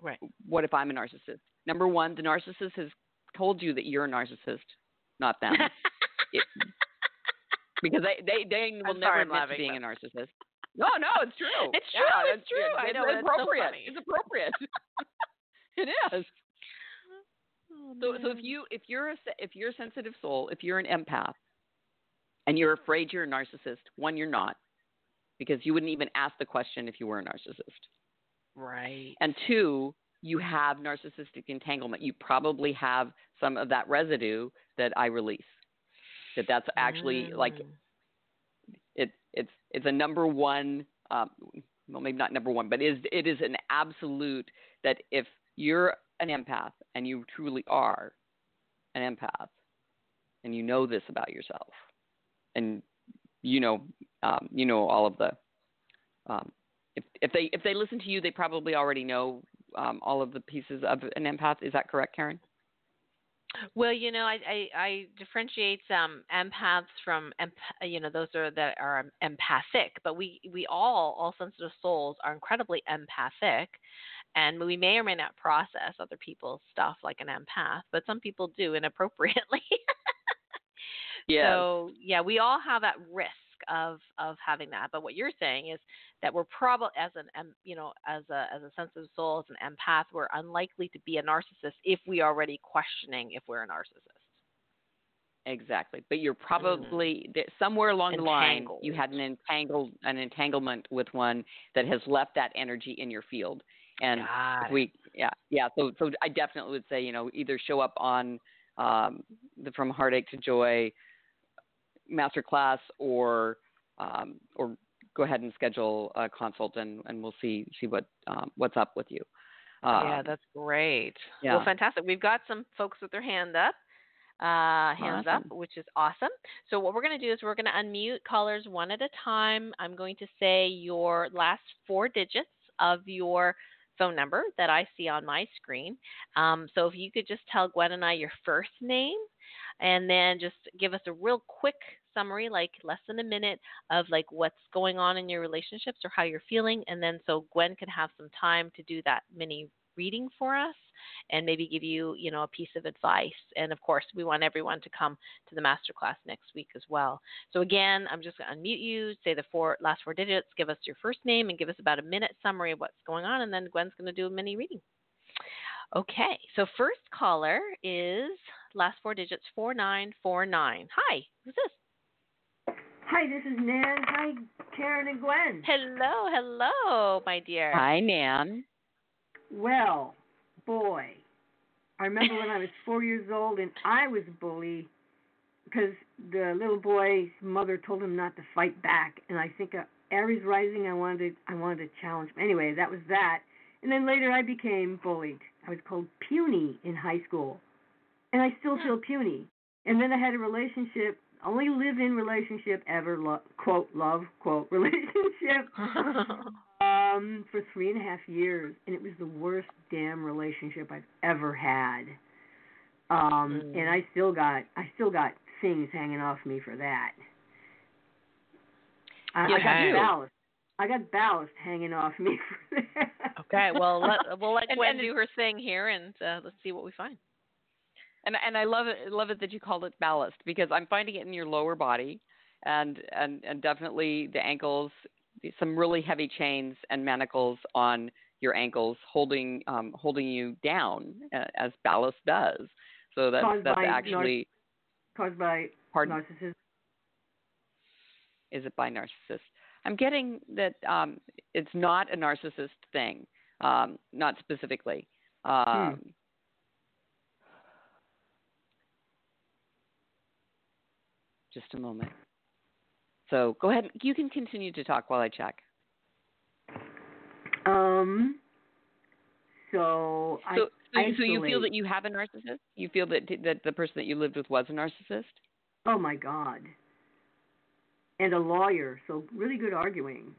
Right. What if i'm a narcissist? Number one the narcissist has told you that you're a narcissist not them. It- because they they, they will I'm never sorry, admit to being but- a narcissist. No no it's true. It's Yeah, true, it's it's- true. I it's, know, it's that's so appropriate. it's appropriate. It is. Oh, so, so if you if you're a if you're a sensitive soul, if you're an empath, and you're afraid you're a narcissist, one, you're not, because you wouldn't even ask the question if you were a narcissist. right. And two, you have narcissistic entanglement. You probably have some of that residue that I release. That that's actually like Mm. it it's it's a number one um, well maybe not number one but is it is an absolute that if you're an empath and you truly are an empath and you know this about yourself and you know um, you know all of the um, if if they if they listen to you they probably already know um, all of the pieces of an empath. Is that correct Karen? Well, you know, I I, I differentiate um, empaths from emp- you know those are that are empathic, but we we all all sensitive souls are incredibly empathic, and we may or may not process other people's stuff like an empath, but some people do inappropriately. yeah So yeah, we all have that risk of of having that. But what you're saying is that we're probably as an you know as a as a sensitive soul, as an empath, we're unlikely to be a narcissist if we are already questioning if we're a narcissist. Exactly, but you're probably there, somewhere along the line you had an entangled an entanglement with one that has left that energy in your field, and we yeah yeah so so I definitely would say you know either show up on um, the From Heartache to Joy master class or um, or go ahead and schedule a consult and, and we'll see see what um, what's up with you. yeah, Um, that's great. yeah. Well, fantastic. We've got some folks with their hand up. Uh, hands up, which is awesome. So what we're going to do is we're going to unmute callers one at a time. I'm going to say your last four digits of your phone number that I see on my screen. Um, so if you could just tell Gwen and I your first name and then just give us a real quick summary, like less than a minute, of like what's going on in your relationships or how you're feeling, and then so Gwen can have some time to do that mini reading for us and maybe give you you know a piece of advice. And of course we want everyone to come to the masterclass next week as well. So again i'm just going to unmute you say the four last four digits give us your first name and give us about a minute summary of what's going on and then gwen's going to do a mini reading. Okay so first caller is last four digits 4949 hi who's this Hi, this is Nan. Hi, Karen and Gwen. Hello, hello, my dear. Hi, Nan. Well, boy, I remember when I was four years old and I was bullied because the little boy's mother told him not to fight back, and I think uh, Aries rising. I wanted I wanted to challenge. Him. Anyway, that was that. And then later I became bullied. I was called puny in high school, and I still feel puny. And then I had a relationship only live in relationship ever lo- quote love quote relationship. Um for three and a half years and it was the worst damn relationship i've ever had. Um mm. and i still got i still got things hanging off me for that. I, I got ballast i got ballast hanging off me for that. Okay well let, we'll let gwen and, and do her thing here and uh, let's see what we find and and I love it love it that you called it ballast because I'm finding it in your lower body and and and definitely the ankles some really heavy chains and manacles on your ankles holding um, holding you down uh, as ballast does so that's caused that's actually nar- caused by pardon? narcissist is it by narcissist i'm getting that um, it's not a narcissist thing um, not specifically hmm. um, hmm. Just a moment. So go ahead. You can continue to talk while I check. Um. So, so, I, so, so you feel that you have a narcissist? You feel that that the person that you lived with was a narcissist? Oh my God. And a lawyer, so really good arguing.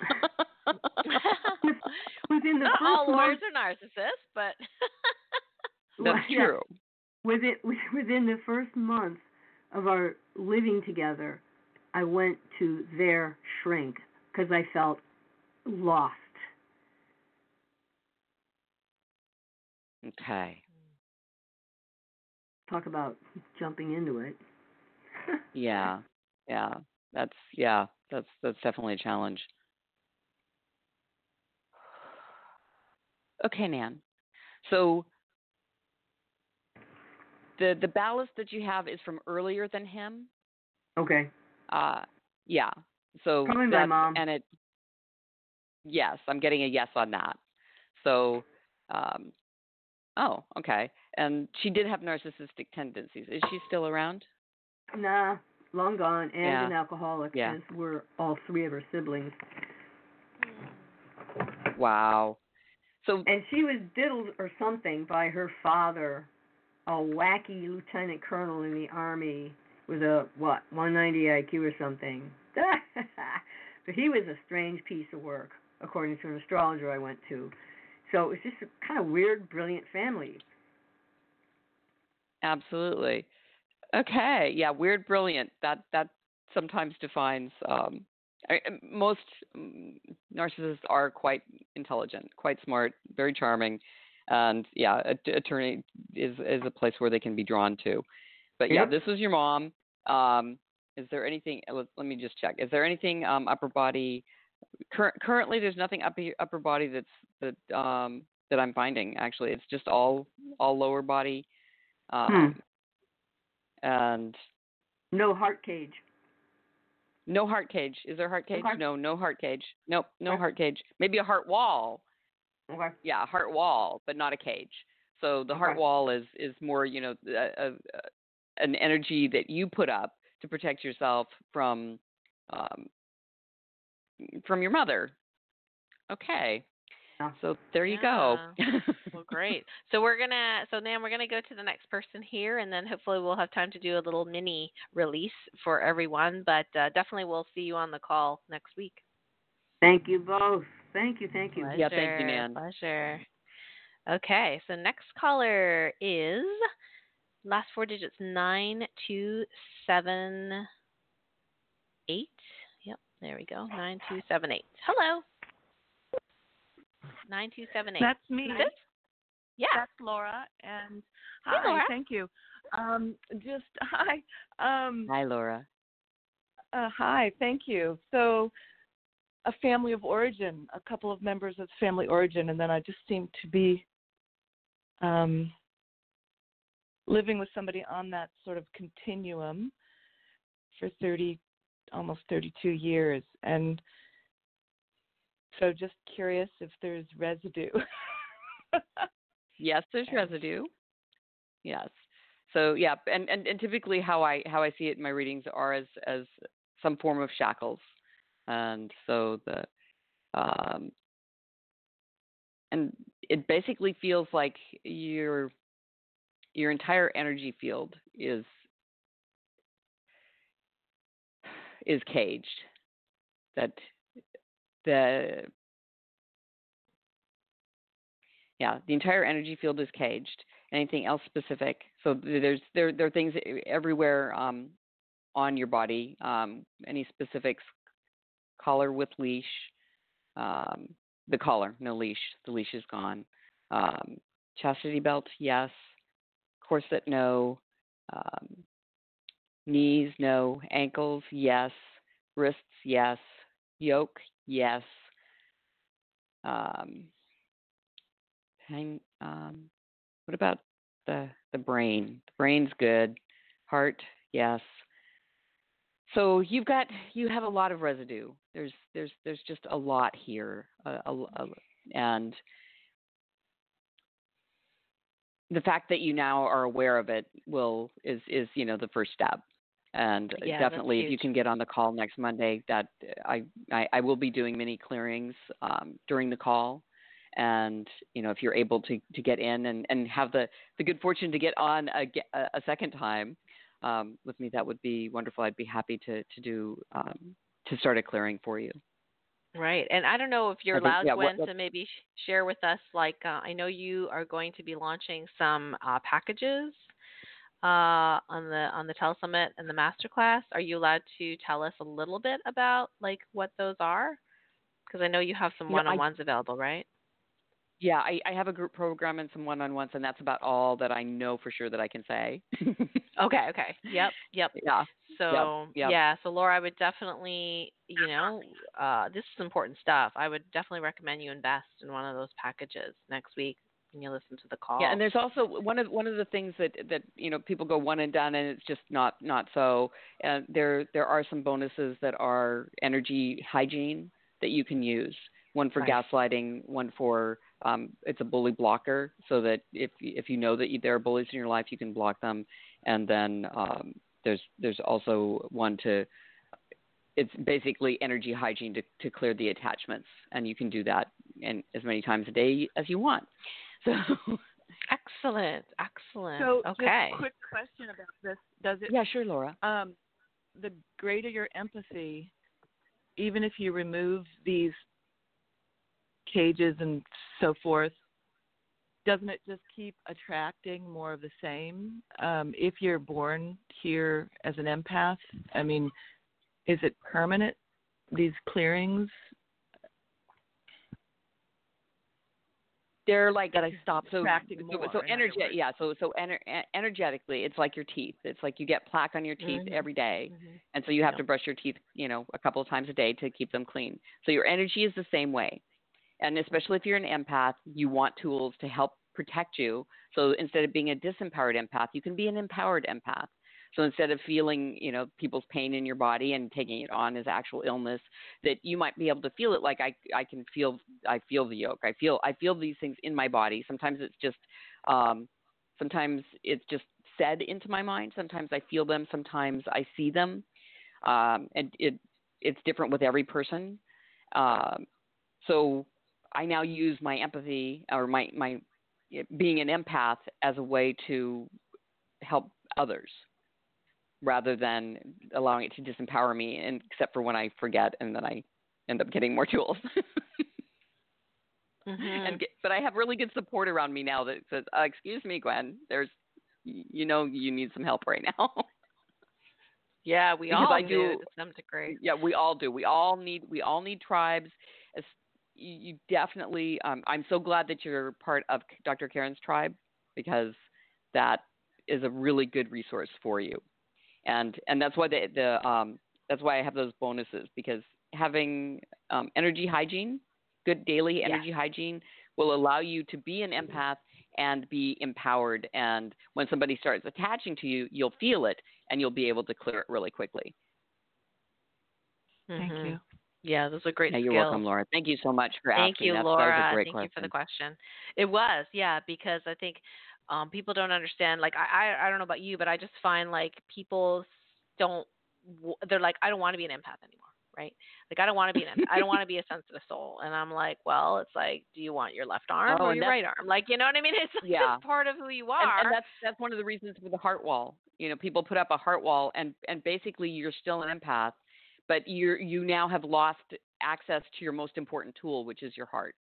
within the Not all lawyers month, are narcissists, but that's true. Within within the first month, of our living together, I went to their shrink because I felt lost. Okay. Talk about jumping into it. yeah. Yeah. That's yeah, that's that's definitely a challenge. Okay, Nan. So the the ballast that you have is from earlier than him. Okay. Uh yeah. So Probably my mom. And it yes, I'm getting a yes on that. So um oh, okay. And she did have narcissistic tendencies. Is she still around? Nah, long gone and yeah. an alcoholic yeah. as were all three of her siblings. Wow. So and she was diddled or something by her father a wacky lieutenant colonel in the army with a what 190 IQ or something. but he was a strange piece of work, according to an astrologer I went to. So it's just a kind of weird, brilliant family. Absolutely. Okay. Yeah. Weird, brilliant. That that sometimes defines. Um, I, most um, narcissists are quite intelligent, quite smart, very charming, and yeah, attorney is is a place where they can be drawn to. But yeah, yep. this is your mom. Um, is there anything? Let, let, me just check. Is there anything um, upper body? Cur- currently, there's nothing upper upper body that's that um, that I'm finding. Actually, it's just all all lower body. Um, hmm. And no heart cage. No heart cage. Is there heart cage? Heart- no, no heart cage. Nope, no heart cage. Maybe a heart wall. Okay. Yeah, a heart wall, but not a cage. So the okay. heart wall is is more, you know, a, a, an energy that you put up to protect yourself from um, from your mother. Okay. Yeah. So there you yeah. go. well, great. So we're gonna so now we're gonna go to the next person here, and then hopefully we'll have time to do a little mini release for everyone. But uh, definitely we'll see you on the call next week. Thank you both. Thank you, thank you. Pleasure, Yeah, thank you, Nan. Pleasure. Okay, so next caller is last four digits nine two seven eight. Yep, there we go. Nine two seven eight. Hello. Nine two seven eight. That's me. Who's this? Yeah. That's Laura. And Hey, hi, Laura. thank you. Um, just hi. Um, Hi, Laura. uh, hi, thank you. So, a family of origin, a couple of members of family origin, and then I just seem to be um, living with somebody on that sort of continuum for 30, almost 32 years. And so, just curious if there's residue. Yes, there's residue. Yes. So yeah, and, and, and typically how I how I see it in my readings are as as some form of shackles, and so the um, and it basically feels like your your entire energy field is is caged. That the yeah, the entire energy field is caged. Anything else specific? So there's there there are things everywhere um, on your body. Um, any specifics? Collar with leash. Um, the collar, no leash. The leash is gone. Um, chastity belt, yes. Corset, no. Um, knees, no. Ankles, yes. Wrists, yes. Yoke, yes. Um, hang um what about the the brain the brain's good heart yes so you've got you have a lot of residue. There's there's there's just a lot here a, a, a, and the fact that you now are aware of it will is is you know the first step. And Yeah, definitely if you can get on the call next monday that i i, I will be doing many clearings um, during the call. And you know if you're able to to get in and and have the the good fortune to get on a a, a second time um, with me that would be wonderful i'd be happy to to do um, to start a clearing for you Right. And I don't know if you're think- allowed, yeah, Gwen, what- to maybe share with us, like, uh, I know you are going to be launching some uh, packages uh, on the on the telesummit and the masterclass. Are you allowed to tell us a little bit about like what those are? Because I know you have some You one-on-ones available, right? Yeah I, I have a group program and some one-on-ones and that's about all that i know for sure that i can say Okay. Okay. Yep. Yep. yeah So yep. yeah, so Laura, I would definitely, you know, uh, this is important stuff. I would definitely recommend you invest in one of those packages next week when you listen to the call. Yeah, and there's also one of one of the things that that you know people go one and done, and it's just not not so. And there there are some bonuses that are energy hygiene that you can use. One for Right. gaslighting, one for um, it's a bully blocker, so that if if you know that you, there are bullies in your life, you can block them. And then um, there's there's also one to it's basically energy hygiene to, to clear the attachments, and you can do that in as many times a day as you want. So Excellent, excellent. so, okay. just quick question about this: Does it yeah, sure, Laura. um, the greater your empathy, even if you remove these cages and so forth, doesn't it just keep attracting more of the same? Um, if you're born here as an empath, I mean, is it permanent? These clearings they're like that I stop so attracting so, more. so in energy yeah so so ener- energetically it's like your teeth it's like you get plaque on your teeth Mhm. every day Mhm. and so you have Yeah. to brush your teeth you know a couple of times a day to keep them clean so your energy is the same way and especially if you're an empath you want tools to help protect you. So instead of being a disempowered empath you can be an empowered empath. So instead of feeling you know people's pain in your body and taking it on as actual illness that you might be able to feel it like i i can feel i feel the yoke. I feel i feel these things in my body. Sometimes it's just um sometimes it's just said into my mind. Sometimes i feel them. Sometimes i see them. Um and it it's different with every person. Um so i now use my empathy or my my being an empath as a way to help others rather than allowing it to disempower me and except for when I forget and then I end up getting more tools. Mhm. and get, but I have really good support around me now that says, uh, "Excuse me, Gwen, there's, you know, you need some help right now." yeah, we because all I do do- to some degree. yeah, we all do. We all need we all need tribes. As you, you definitely. Um, I'm so glad that you're part of Dr. Karen's tribe because that is a really good resource for you, and and that's why the the um, that's why I have those bonuses because having um, energy hygiene, good daily Yes. energy hygiene, will allow you to be an empath and be empowered. And when somebody starts attaching to you, you'll feel it and you'll be able to clear it really quickly. Thank Mhm. you. Yeah, those are great Yeah, you're skills. welcome, Laura. Thank you so much for Thank asking. you, That's, Laura. That was a great Thank question. you for the question. It was, yeah, because I think um, people don't understand. Like, I, I, I don't know about you, but I just find like people don't. They're like, I don't want to be an empath anymore, right? Like, I don't want to be an. empath. I don't want to be a sensitive soul. And I'm like, well, it's like, do you want your left arm Oh, or your right arm? Like, you know what I mean? It's like Yeah. it's part of who you And, are. and that's that's one of the reasons for the heart wall. You know, people put up a heart wall, and and basically you're still an empath, but you you now have lost access to your most important tool, which is your heart,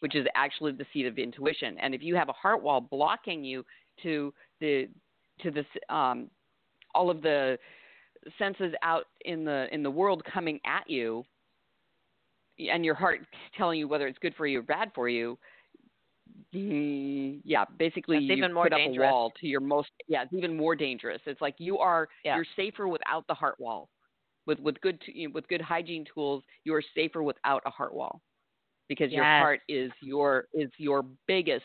which is actually the seat of intuition. And if you have a heart wall blocking you to the to the s- um, all of the senses out in the in the world coming at you, and your heart telling you whether it's good for you or bad for you. Yeah, basically That's you even more put up a wall to your most. Yeah, it's even more dangerous. It's like you are Yeah. you're safer without the heart wall. With with good t- with good hygiene tools, you are safer without a heart wall, because your heart is your is your biggest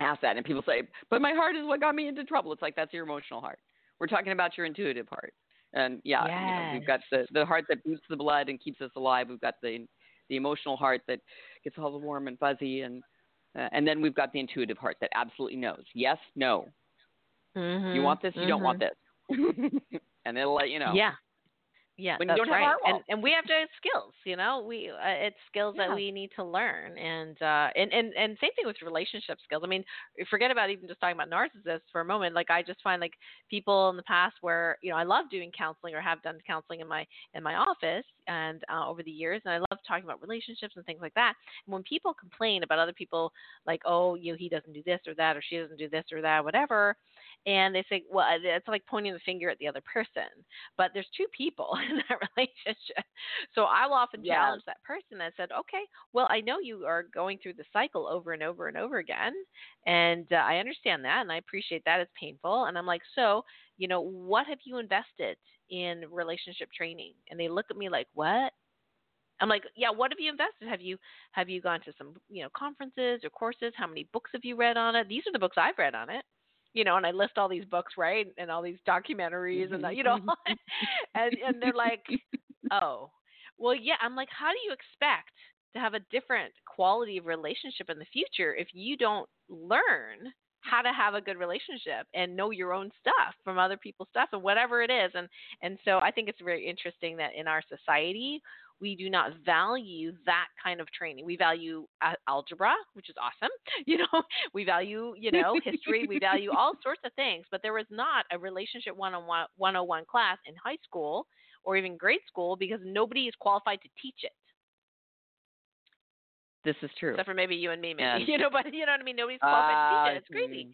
asset. And people say, "But my heart is what got me into trouble." It's like that's your emotional heart. We're talking about your intuitive heart. And yeah, you know, we've got the the heart that boosts the blood and keeps us alive. We've got the the emotional heart that gets all the warm and fuzzy, and uh, and then we've got the intuitive heart that absolutely knows. Yes, no. Mhm, You want this, you don't want mhm. this, and it'll let you know. Yeah. Yeah, When you that's don't have right. and and we have to have skills, you know. We uh, it's skills Yeah. that we need to learn, and uh, and and and same thing with relationship skills. I mean, forget about even just talking about narcissists for a moment. Like I just find like people in the past where you know I love doing counseling or have done counseling in my in my office and uh, over the years, and I love talking about relationships and things like that. And when people complain about other people, like oh you know he doesn't do this or that or she doesn't do this or that, whatever, and they say well it's like pointing the finger at the other person but there's two people in that relationship. So I will often Yes. challenge that person and said, okay, well, I know you are going through the cycle over and over and over again. And uh, I understand that and I appreciate that. It's painful. And I'm like, so, you know, what have you invested in relationship training? And they look at me like, what? I'm like, yeah, what have you invested? Have you have you gone to some, you know, conferences or courses? How many books have you read on it? These are the books I've read on it you know, and I list all these books, right, and all these documentaries, and the, mm-hmm, you know, mm-hmm. and and they're like, oh, well, yeah. I'm like, how do you expect to have a different quality of relationship in the future if you don't learn how to have a good relationship and know your own stuff from other people's stuff and whatever it is, and and so I think it's very interesting that in our society we do not value that kind of training. We value uh, algebra, which is awesome. You know, we value, you know, history, we value all sorts of things, but there was not a relationship 101 101 class in high school or even grade school because nobody is qualified to teach it. This is true. Except for maybe you and me, maybe. Yeah. You know, but you know what I mean? Nobody's qualified to teach it. It's crazy.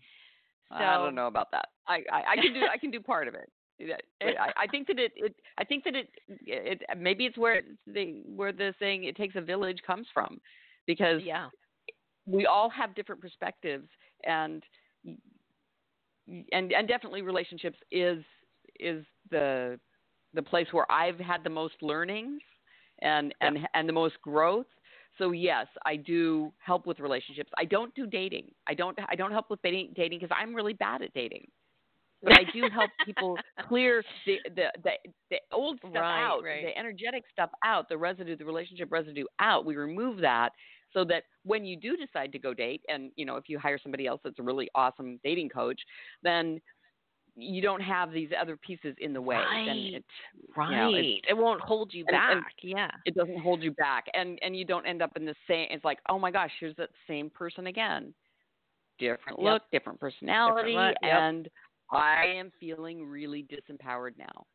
Uh, I don't know about that. I, I, I can do I can do part of it. Yeah, I, I think that it, it I think that it, it maybe it's where the where the saying it takes a village comes from, because Yeah. we all have different perspectives and and and definitely relationships is is the the place where I've had the most learnings and and and the most growth. So yes, I do help with relationships. I don't do dating. I don't I don't help with dating dating because I'm really bad at dating. But I do help people clear the the the, the old stuff Right, out, right. the energetic stuff out, the residue, the relationship residue out. We remove that so that when you do decide to go date and you know if you hire somebody else that's a really awesome dating coach, then you don't have these other pieces in the way. Right. it, Right. you know, it's- it won't hold you back. and- yeah. it doesn't hold you back and and you don't end up in the same it's like oh my gosh here's that same person again different Yep. look different personality look, yep. and i am feeling really disempowered now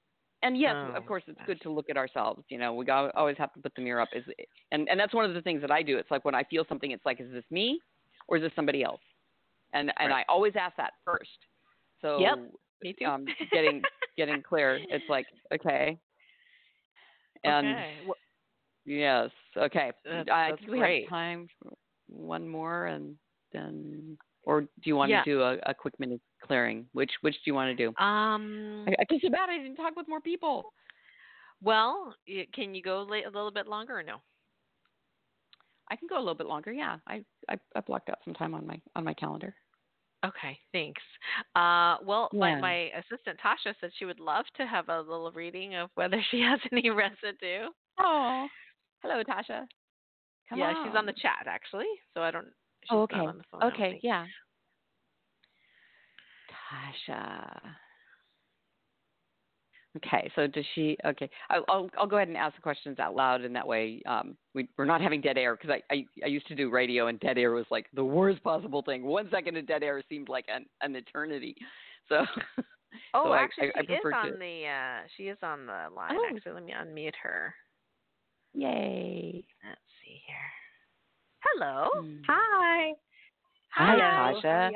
and yes, Oh, of course, it's gosh. good to look at ourselves. You know, we got, always have to put the mirror up. Is and and that's one of the things that I do. It's like when I feel something, it's like, is this me, or is this somebody else? And and I always ask that first. So Yep, Me too. um, getting getting clear. It's like okay. And okay. Yes, okay. That's- I that's think we great. have time for one more, and then, or do you want Yeah. to do a, a quick mini clearing? Which which do you want to do? um. I, I feel so bad. I didn't talk with more people. Well, can you go a little bit longer or no? I can go a little bit longer. Yeah, I, I I blocked out some time on my on my calendar. Okay, thanks. Uh, well, my, my assistant Tasha said she would love to have a little reading of whether she has any residue. Oh, hello, Tasha. Come yeah, on. she's on the chat actually, so I don't. She's Oh, not okay. on the phone, Okay, think. yeah. Tasha. Okay, so does she? Okay, I'll I'll, I'll go ahead and ask the questions out loud, and that way um, we we're not having dead air because I, I I used to do radio, and dead air was like the worst possible thing. One second of dead air seemed like an an eternity. So. Oh, so actually, I, I she is on to- the. Uh, she is on the line. Oh. Actually, let me unmute her. Yay! Let's see here. Hello. Hmm. Hi. Hi, Hello. Tasha.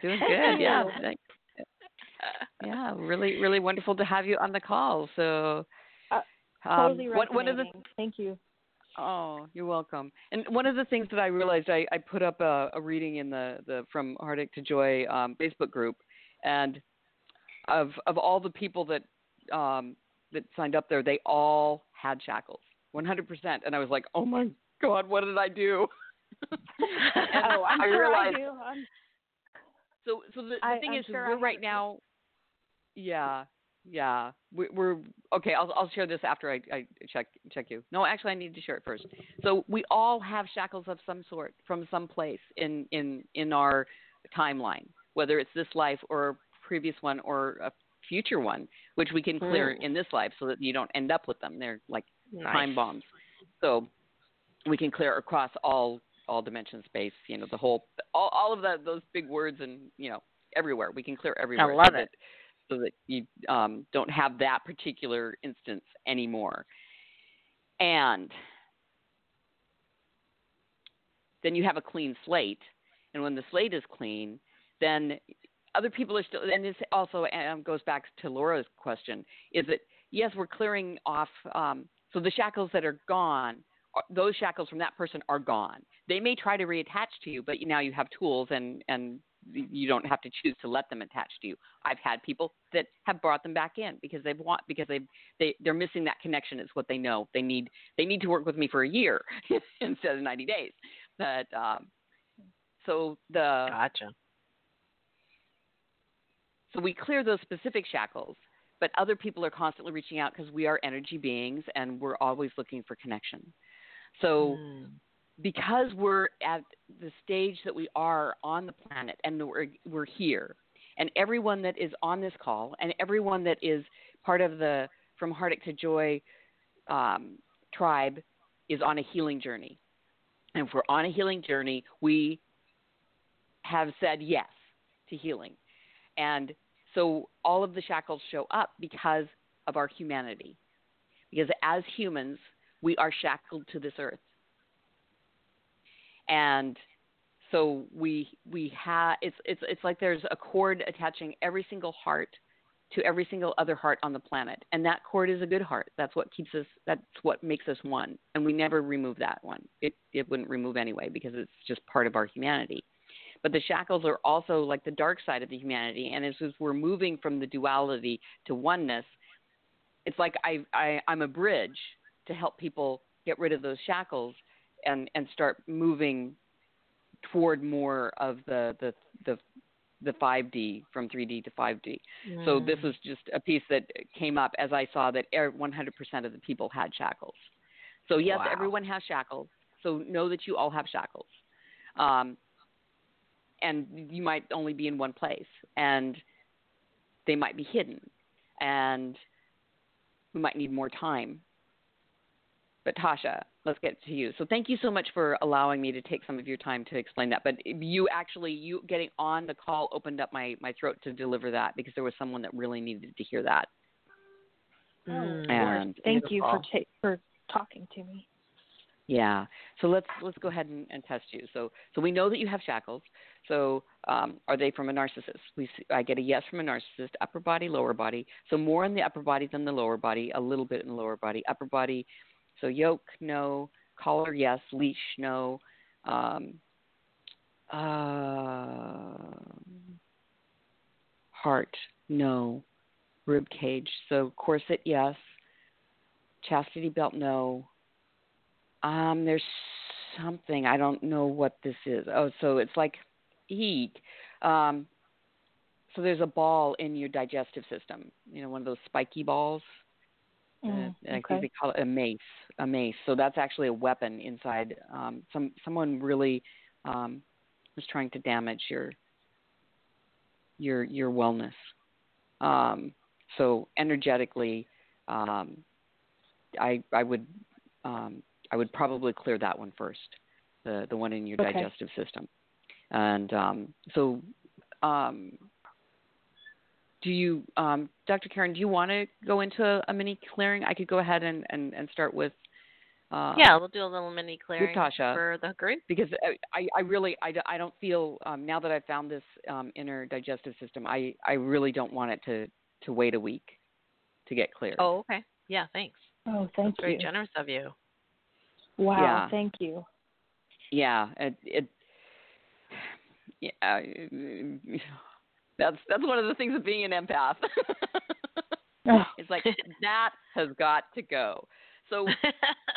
Doing good. Yeah. Thanks. Yeah, really, really wonderful to have you on the call. So, Uh, um, Totally one of the. Thank you. oh, you're welcome. And one of the things that I realized, I, I put up a, a reading in the, the from Heartache to Joy um, Facebook group, and of of all the people that um, that signed up there, they all had shackles, 100%. And I was like, oh my god, what did I do? Oh, I'm I sure realized I do. I'm, So, so the, the I- thing I'm is, sure we're I right have now. Yeah, yeah, we, we're okay. I'll I'll share this after I, I check check you. No, actually, I need to share it first. So we all have shackles of some sort from some place in in in our timeline, whether it's this life or a previous one or a future one, which we can clear Hmm. in this life, so that you don't end up with them. They're like Nice. time bombs. So we can clear across all all dimension space. You know, the whole all all of that those big words and you know everywhere. We can clear everywhere. I love so it. That, so that you um, don't have that particular instance anymore. And then you have a clean slate. And when the slate is clean, then other people are still. And this also um, goes back to Laura's question: is that yes, we're clearing off. Um, so the shackles that are gone, those shackles from that person are gone. They may try to reattach to you, but now you have tools and and you don't have to choose to let them attach to you. I've had people that have brought them back in because they've want because they they they're missing that connection. Is what they know. They need they need to work with me for a year instead of 90 days. But um, so the Gotcha. so we clear those specific shackles, but other people are constantly reaching out because we are energy beings and we're always looking for connection. So Mm. because we're at the stage that we are on the planet and we're, we're here, and everyone that is on this call and everyone that is part of the From Heartache to Joy um, tribe is on a healing journey. And if we're on a healing journey, we have said yes to healing. And so all of the shackles show up because of our humanity. Because as humans, we are shackled to this earth. And so we we have it's it's it's like there's a cord attaching every single heart to every single other heart on the planet. And that cord is a good heart. That's what keeps us that's what makes us one. And we never remove that one. It it wouldn't remove anyway because it's just part of our humanity. But the shackles are also like the dark side of the humanity. And as, we're moving from the duality to oneness, it's like I, I I'm a bridge to help people get rid of those shackles and and start moving toward more of the the the the 5D from 3D to 5D. So this was just a piece that came up as I saw that er- 100% of the people had shackles. So yes, Wow. everyone has shackles. So know that you all have shackles. Um, and you might only be in one place, and they might be hidden, and we might need more time. But Tasha, let's get to you. So thank you so much for allowing me to take some of your time to explain that. But you actually, you getting on the call opened up my, my throat to deliver that because there was someone that really needed to hear that. Mm. and Thank you for ta- for talking to me. Yeah. So let's let's go ahead and, and test you. So so we know that you have shackles. So um, are they from a narcissist? We see, I get a yes from a narcissist. Upper body, lower body. So more in the upper body than the lower body. A little bit in the lower body. Upper body. So yoke, no. Collar, yes. Leash, no. Um, uh, heart, no. Rib cage. So corset, yes. Chastity belt, no. Um, there's something I don't know what this is. Oh, so it's like eek. Um, so there's a ball in your digestive system. You know, one of those spiky balls. Uh, Mm, and I think they call it a mace. A mace. So that's actually a weapon inside. Um, some someone really um, was trying to damage your your your wellness. Um, so energetically, um, I I would um, I would probably clear that one first, the the one in your Okay. digestive system. And um, so, um, do you, um, Dr. Karen, do you want to go into a, a mini clearing? I could go ahead and, and, and start with. Uh, yeah, we'll do a little mini clearing Tasha. for the group. because I, I, really I really I, d- I don't feel um, now that I've found this um, inner digestive system I, I really don't want it to, to wait a week to get cleared. Oh, okay. Yeah, thanks. Oh, thank Very you. generous of you. Wow, Yeah. thank you. Yeah, it, it yeah, uh, that's that's one of the things of being an empath. Oh, it's like that has got to go. So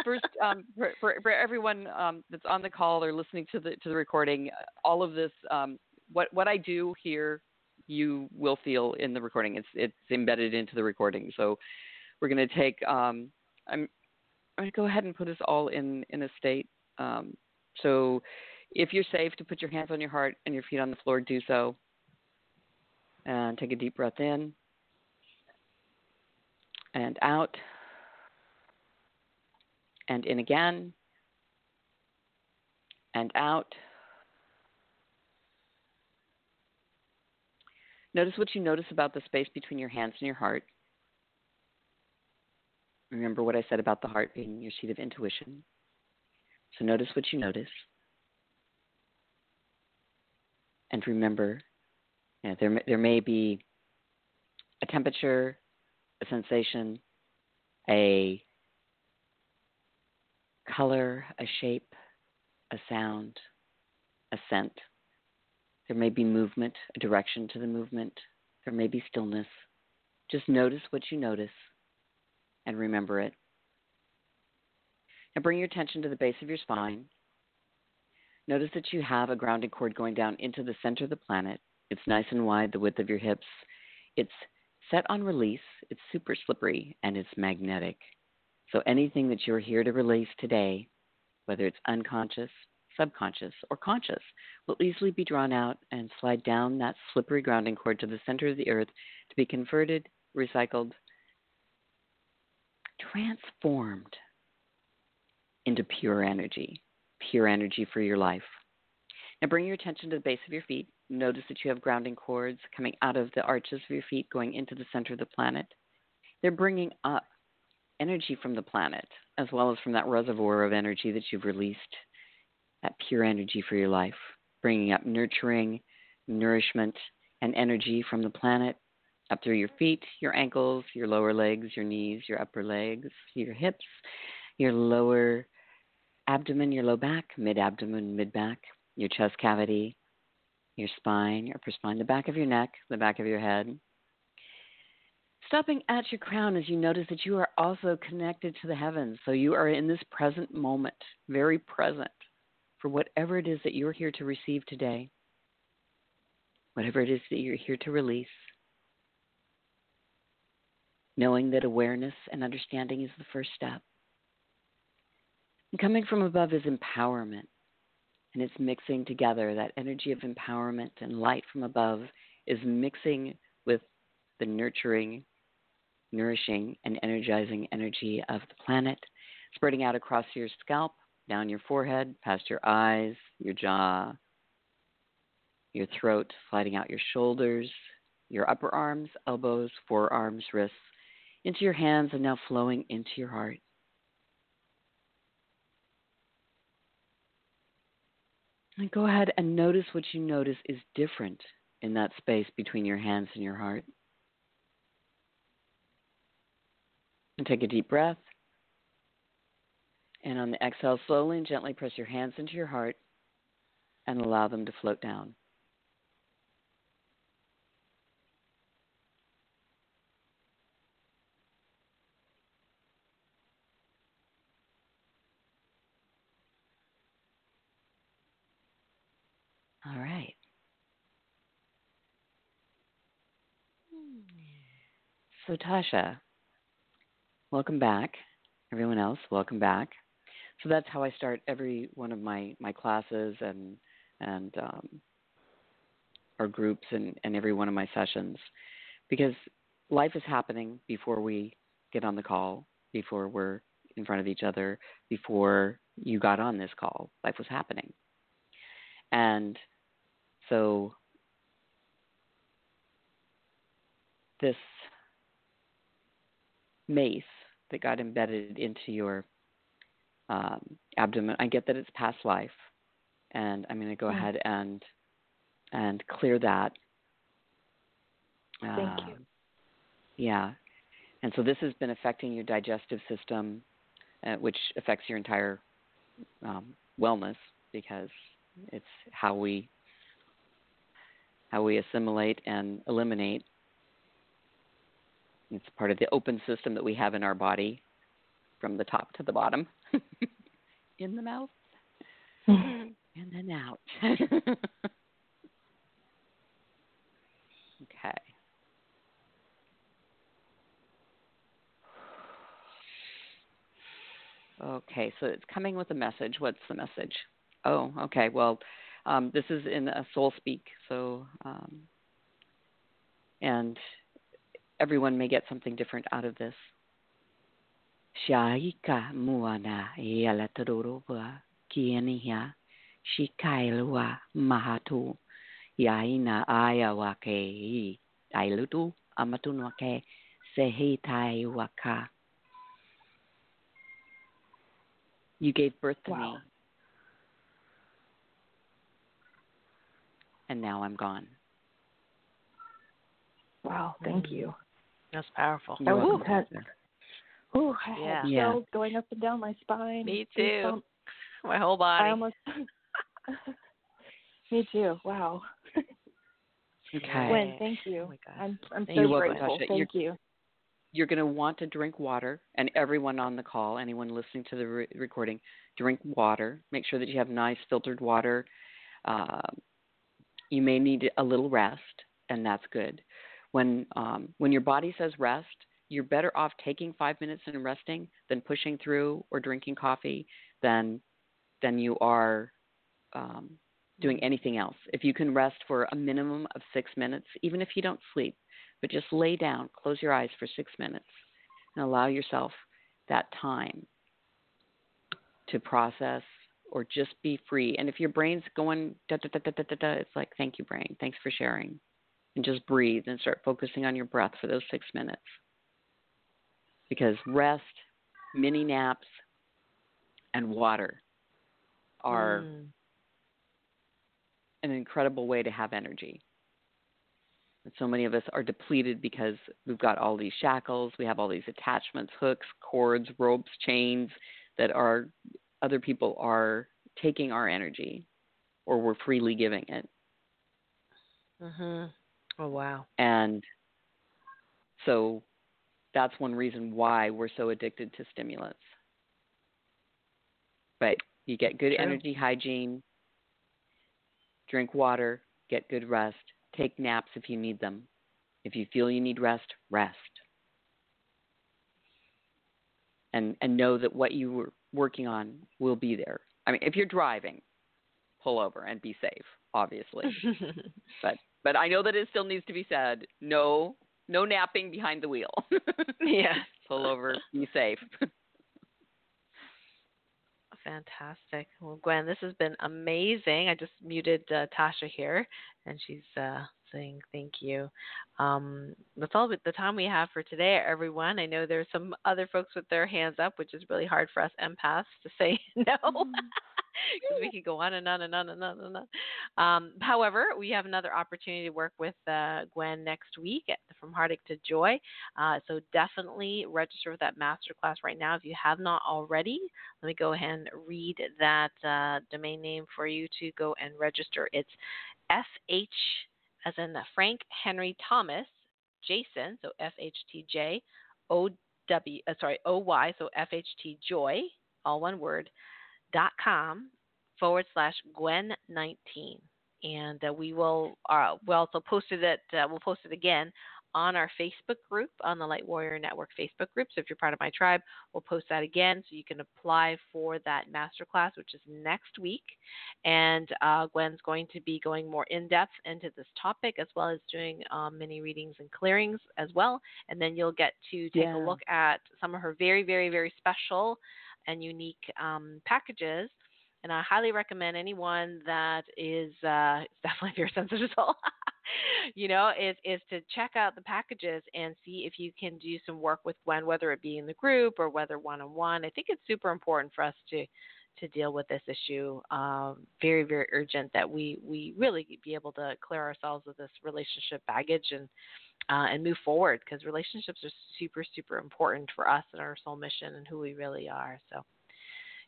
first, um, for, for for everyone um, that's on the call or listening to the to the recording, uh, all of this, um, what what I do here, you will feel in the recording. It's it's embedded into the recording. So we're going to take. Um, I'm I'm going to go ahead and put us all in in a state. Um, so if you're safe to put your hands on your heart and your feet on the floor, do so. And take a deep breath in and out and in again and out. Notice what you notice about the space between your hands and your heart. Remember what I said about the heart being your seat of intuition. So notice what you notice. And remember, you know, there, there may be a temperature, a sensation, a color, a shape, a sound, a scent. There may be movement, a direction to the movement. There may be stillness. Just notice what you notice and remember it. Now bring your attention to the base of your spine. Notice that you have a grounding cord going down into the center of the planet. It's nice and wide, the width of your hips. It's set on release. It's super slippery and it's magnetic. So anything that you're here to release today, whether it's unconscious, subconscious, or conscious, will easily be drawn out and slide down that slippery grounding cord to the center of the earth to be converted, recycled, transformed into pure energy, pure energy for your life. Now bring your attention to the base of your feet. Notice that you have grounding cords coming out of the arches of your feet going into the center of the planet. They're bringing up energy from the planet as well as from that reservoir of energy that you've released, that pure energy for your life, bringing up nurturing, nourishment, and energy from the planet up through your feet, your ankles, your lower legs, your knees, your upper legs, your hips, your lower abdomen, your low back, mid abdomen, mid back, your chest cavity, your spine, your upper spine, the back of your neck, the back of your head. Stopping at your crown as you notice that you are also connected to the heavens. So you are in this present moment, very present for whatever it is that you're here to receive today, whatever it is that you're here to release. Knowing that awareness and understanding is the first step. And coming from above is empowerment. And it's mixing together that energy of empowerment and light from above is mixing with the nurturing, nourishing, and energizing energy of the planet, spreading out across your scalp, down your forehead, past your eyes, your jaw, your throat, sliding out your shoulders, your upper arms, elbows, forearms, wrists, into your hands and now flowing into your heart. And go ahead and notice what you notice is different in that space between your hands and your heart. And take a deep breath. And on the exhale, slowly and gently press your hands into your heart and allow them to float down. All right. So, Tasha, welcome back. Everyone else, welcome back. So that's how I start every one of my, my classes and and um, our groups and, and every one of my sessions, because life is happening before we get on the call, before we're in front of each other, before you got on this call. Life was happening, and so this mace that got embedded into your um, abdomen, I get that it's past life, and I'm going to go Mm. ahead and and clear that. Thank you. Um, Yeah, and so this has been affecting your digestive system, uh, which affects your entire um, wellness because it's how we how we assimilate and eliminate. It's part of the open system that we have in our body from the top to the bottom. in the mouth and then out. okay. Okay, so it's coming with a message. What's the message? Oh, okay. Well, um, this is in a soul speak, so um, and everyone may get something different out of this. Shaika muana yala tadoroba kienia shikailwa mahatu yaina aya wake ailutu amatunwake sehitai waka. You gave birth to me, and now I'm gone. Wow, thank you. That's powerful. That was You're intense. Ooh, I Yeah. had Yeah. chills going up and down my spine. Me Goosebumps. too. My whole body. I almost. Me too. Wow. Okay. Gwen, thank you. Oh my gosh. I'm I'm so You're grateful. Tasha. Thank you. you're going to want to drink water, and everyone on the call, anyone listening to the re- recording, drink water. Make sure that you have nice filtered water. Um, you may need a little rest, and that's good. When um, when your body says rest, you're better off taking five minutes and resting than pushing through or drinking coffee than than you are um, doing anything else. If you can rest for a minimum of six minutes, even if you don't sleep, but just lay down, close your eyes for six minutes, and allow yourself that time to process or just be free. And if your brain's going da da da da da da, da it's like, thank you, brain, thanks for sharing, and just breathe and start focusing on your breath for those six minutes. Because rest, mini naps, and water are Mm. an incredible way to have energy. And so many of us are depleted because we've got all these shackles, we have all these attachments, hooks, cords, ropes, chains that are other people are taking our energy or we're freely giving it. Mhm. Oh wow. And so that's one reason why we're so addicted to stimulants. But you get good True. energy hygiene, drink water, get good rest, take naps if you need them. If you feel you need rest, rest. And and know that what you were working on will be there. I mean, if you're driving, pull over and be safe, obviously. but but I know that it still needs to be said. No no napping behind the wheel. yeah. Pull over, be safe. Fantastic. Well, Gwen, this has been amazing. I just muted uh, Tasha here, and she's uh, amazing. Thank you. Um, that's all the time we have for today, everyone. I know there's some other folks with their hands up, which is really hard for us empaths to say no. Mm-hmm. because we could go on and on and on and on and on. Um, however, we have another opportunity to work with uh, Gwen next week at, from Heartache to Joy. Uh, so definitely register for that masterclass right now if you have not already. Let me go ahead and read that uh, domain name for you to go and register. It's FH as in Frank Henry Thomas Jason, so FHTJ O W, uh, sorry O Y, so FHT Joy, all one word dot com forward slash Gwen nineteen, and uh, we will uh, we also posted it. Uh, we'll post it again on our Facebook group, on the Light Warrior Network Facebook group. So if you're part of my tribe, we'll post that again so you can apply for that masterclass, which is next week. And uh, Gwen's going to be going more in depth into this topic as well as doing um, mini readings and clearings as well. And then you'll get to take Yeah. a look at some of her very, very, very special and unique um, packages. And I highly recommend anyone that is uh, definitely if you're a sensitive soul, you know, is is to check out the packages and see if you can do some work with Gwen, whether it be in the group or whether one on one. I think it's super important for us to to deal with this issue. Um, very very urgent that we we really be able to clear ourselves of this relationship baggage and uh, and move forward because relationships are super super important for us and our soul mission and who we really are. So.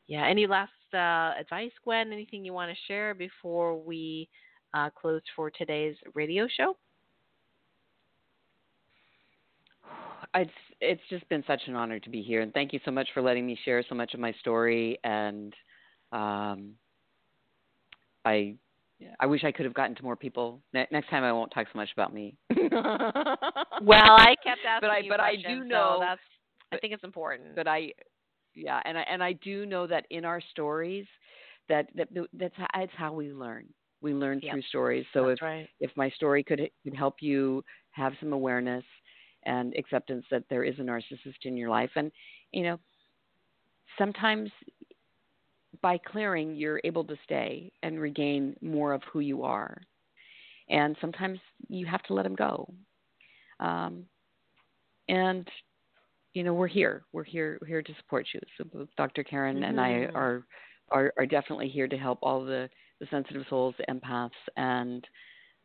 Yeah. Any last uh, advice, Gwen? Anything you want to share before we uh, close for today's radio show? It's it's just been such an honor to be here, and thank you so much for letting me share so much of my story. And um, I I wish I could have gotten to more people. Ne- next time, I won't talk so much about me. Well, I kept asking but I you but I do so know that's. I think it's important. but I yeah, and I and I do know that in our stories, that that that's how, that's how we learn. We learn Yep. through stories. So that's if right. if my story could could help you have some awareness and acceptance that there is a narcissist in your life and you know sometimes by clearing you're able to stay and regain more of who you are and sometimes you have to let them go um, and you know we're here we're here we're here to support you so dr karen and i Mhm. are, are are definitely here to help all the the sensitive souls empaths and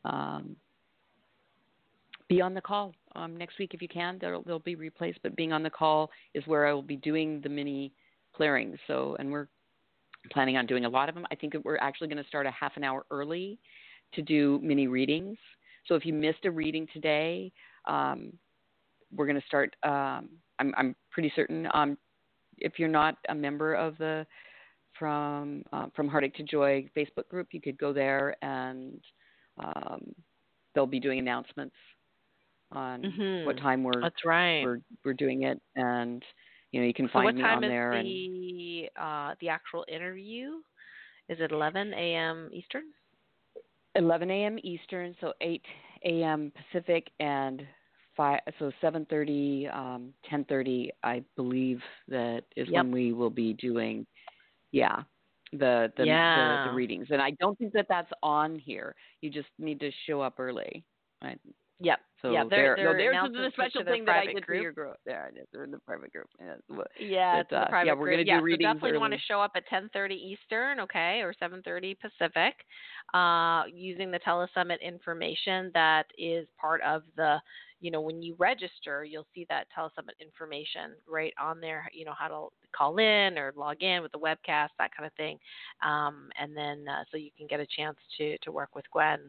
um, be on the call um, next week if you can. There'll, there'll be replays, but being on the call is where I will be doing the mini clearings. So, and we're planning on doing a lot of them. I think we're actually going to start a half an hour early to do mini readings. So if you missed a reading today, um, we're going to start. Um, I'm, I'm pretty certain. Um, if you're not a member of the from uh, from Heartache to Joy Facebook group, you could go there and um, they'll be doing announcements on Mhm. what time we're That's right. we're we're doing it, and you know you can so find what me time on is there. and the uh, the actual interview? Is it 11 a.m. Eastern? 11 a.m. Eastern, so 8 a.m. Pacific, and five so 7:30, um, 10:30. I believe that is Yep. when we will be doing, yeah, the the, the Yeah. the readings. And I don't think that that's on here. You just need to show up early, right? Yep. So yeah, they're, they're there's the special thing that I did group. for your group. There it is. They're in the private group. Yeah. Well, Yeah, But, it's the uh, private yeah, we're group. gonna do yeah, so readings definitely want to show up at 10:30 Eastern, okay, or 7:30 Pacific, uh, using the telesummit information that is part of the. You know, when you register, you'll see that telesummit information right on there. You know how to call in or log in with the webcast, that kind of thing, um, and then uh, so you can get a chance to to work with Gwen.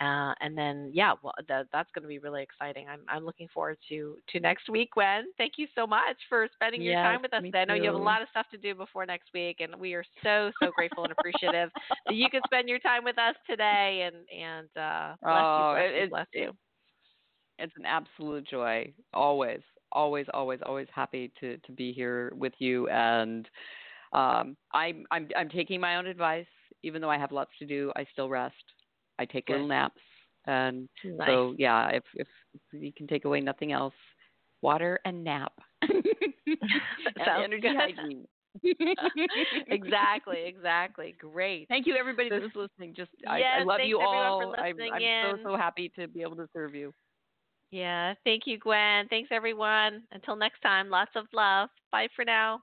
Uh, and then, yeah, well, that, that's going to be really exciting. I'm, I'm looking forward to to next week, Gwen. Thank you so much for spending your time with us today. I know you have a lot of stuff to do before next week, and we are so so grateful and appreciative that you could spend your time with us today. And and uh, bless Oh, you, bless it- you, it- bless you. It's an absolute joy. Always, always, always, always happy to, to be here with you. And um, I'm, I'm, I'm taking my own advice. Even though I have lots to do, I still rest. I take little naps. And nice. so, yeah, if, if you can take away nothing else, water and nap. and energy hygiene. exactly, exactly. Great. Thank you, everybody that's listening. Just yes, I, I love you all. I, I'm, so so happy to be able to serve you. Yeah. Thank you, Gwen. Thanks, everyone. Until next time, lots of love. Bye for now.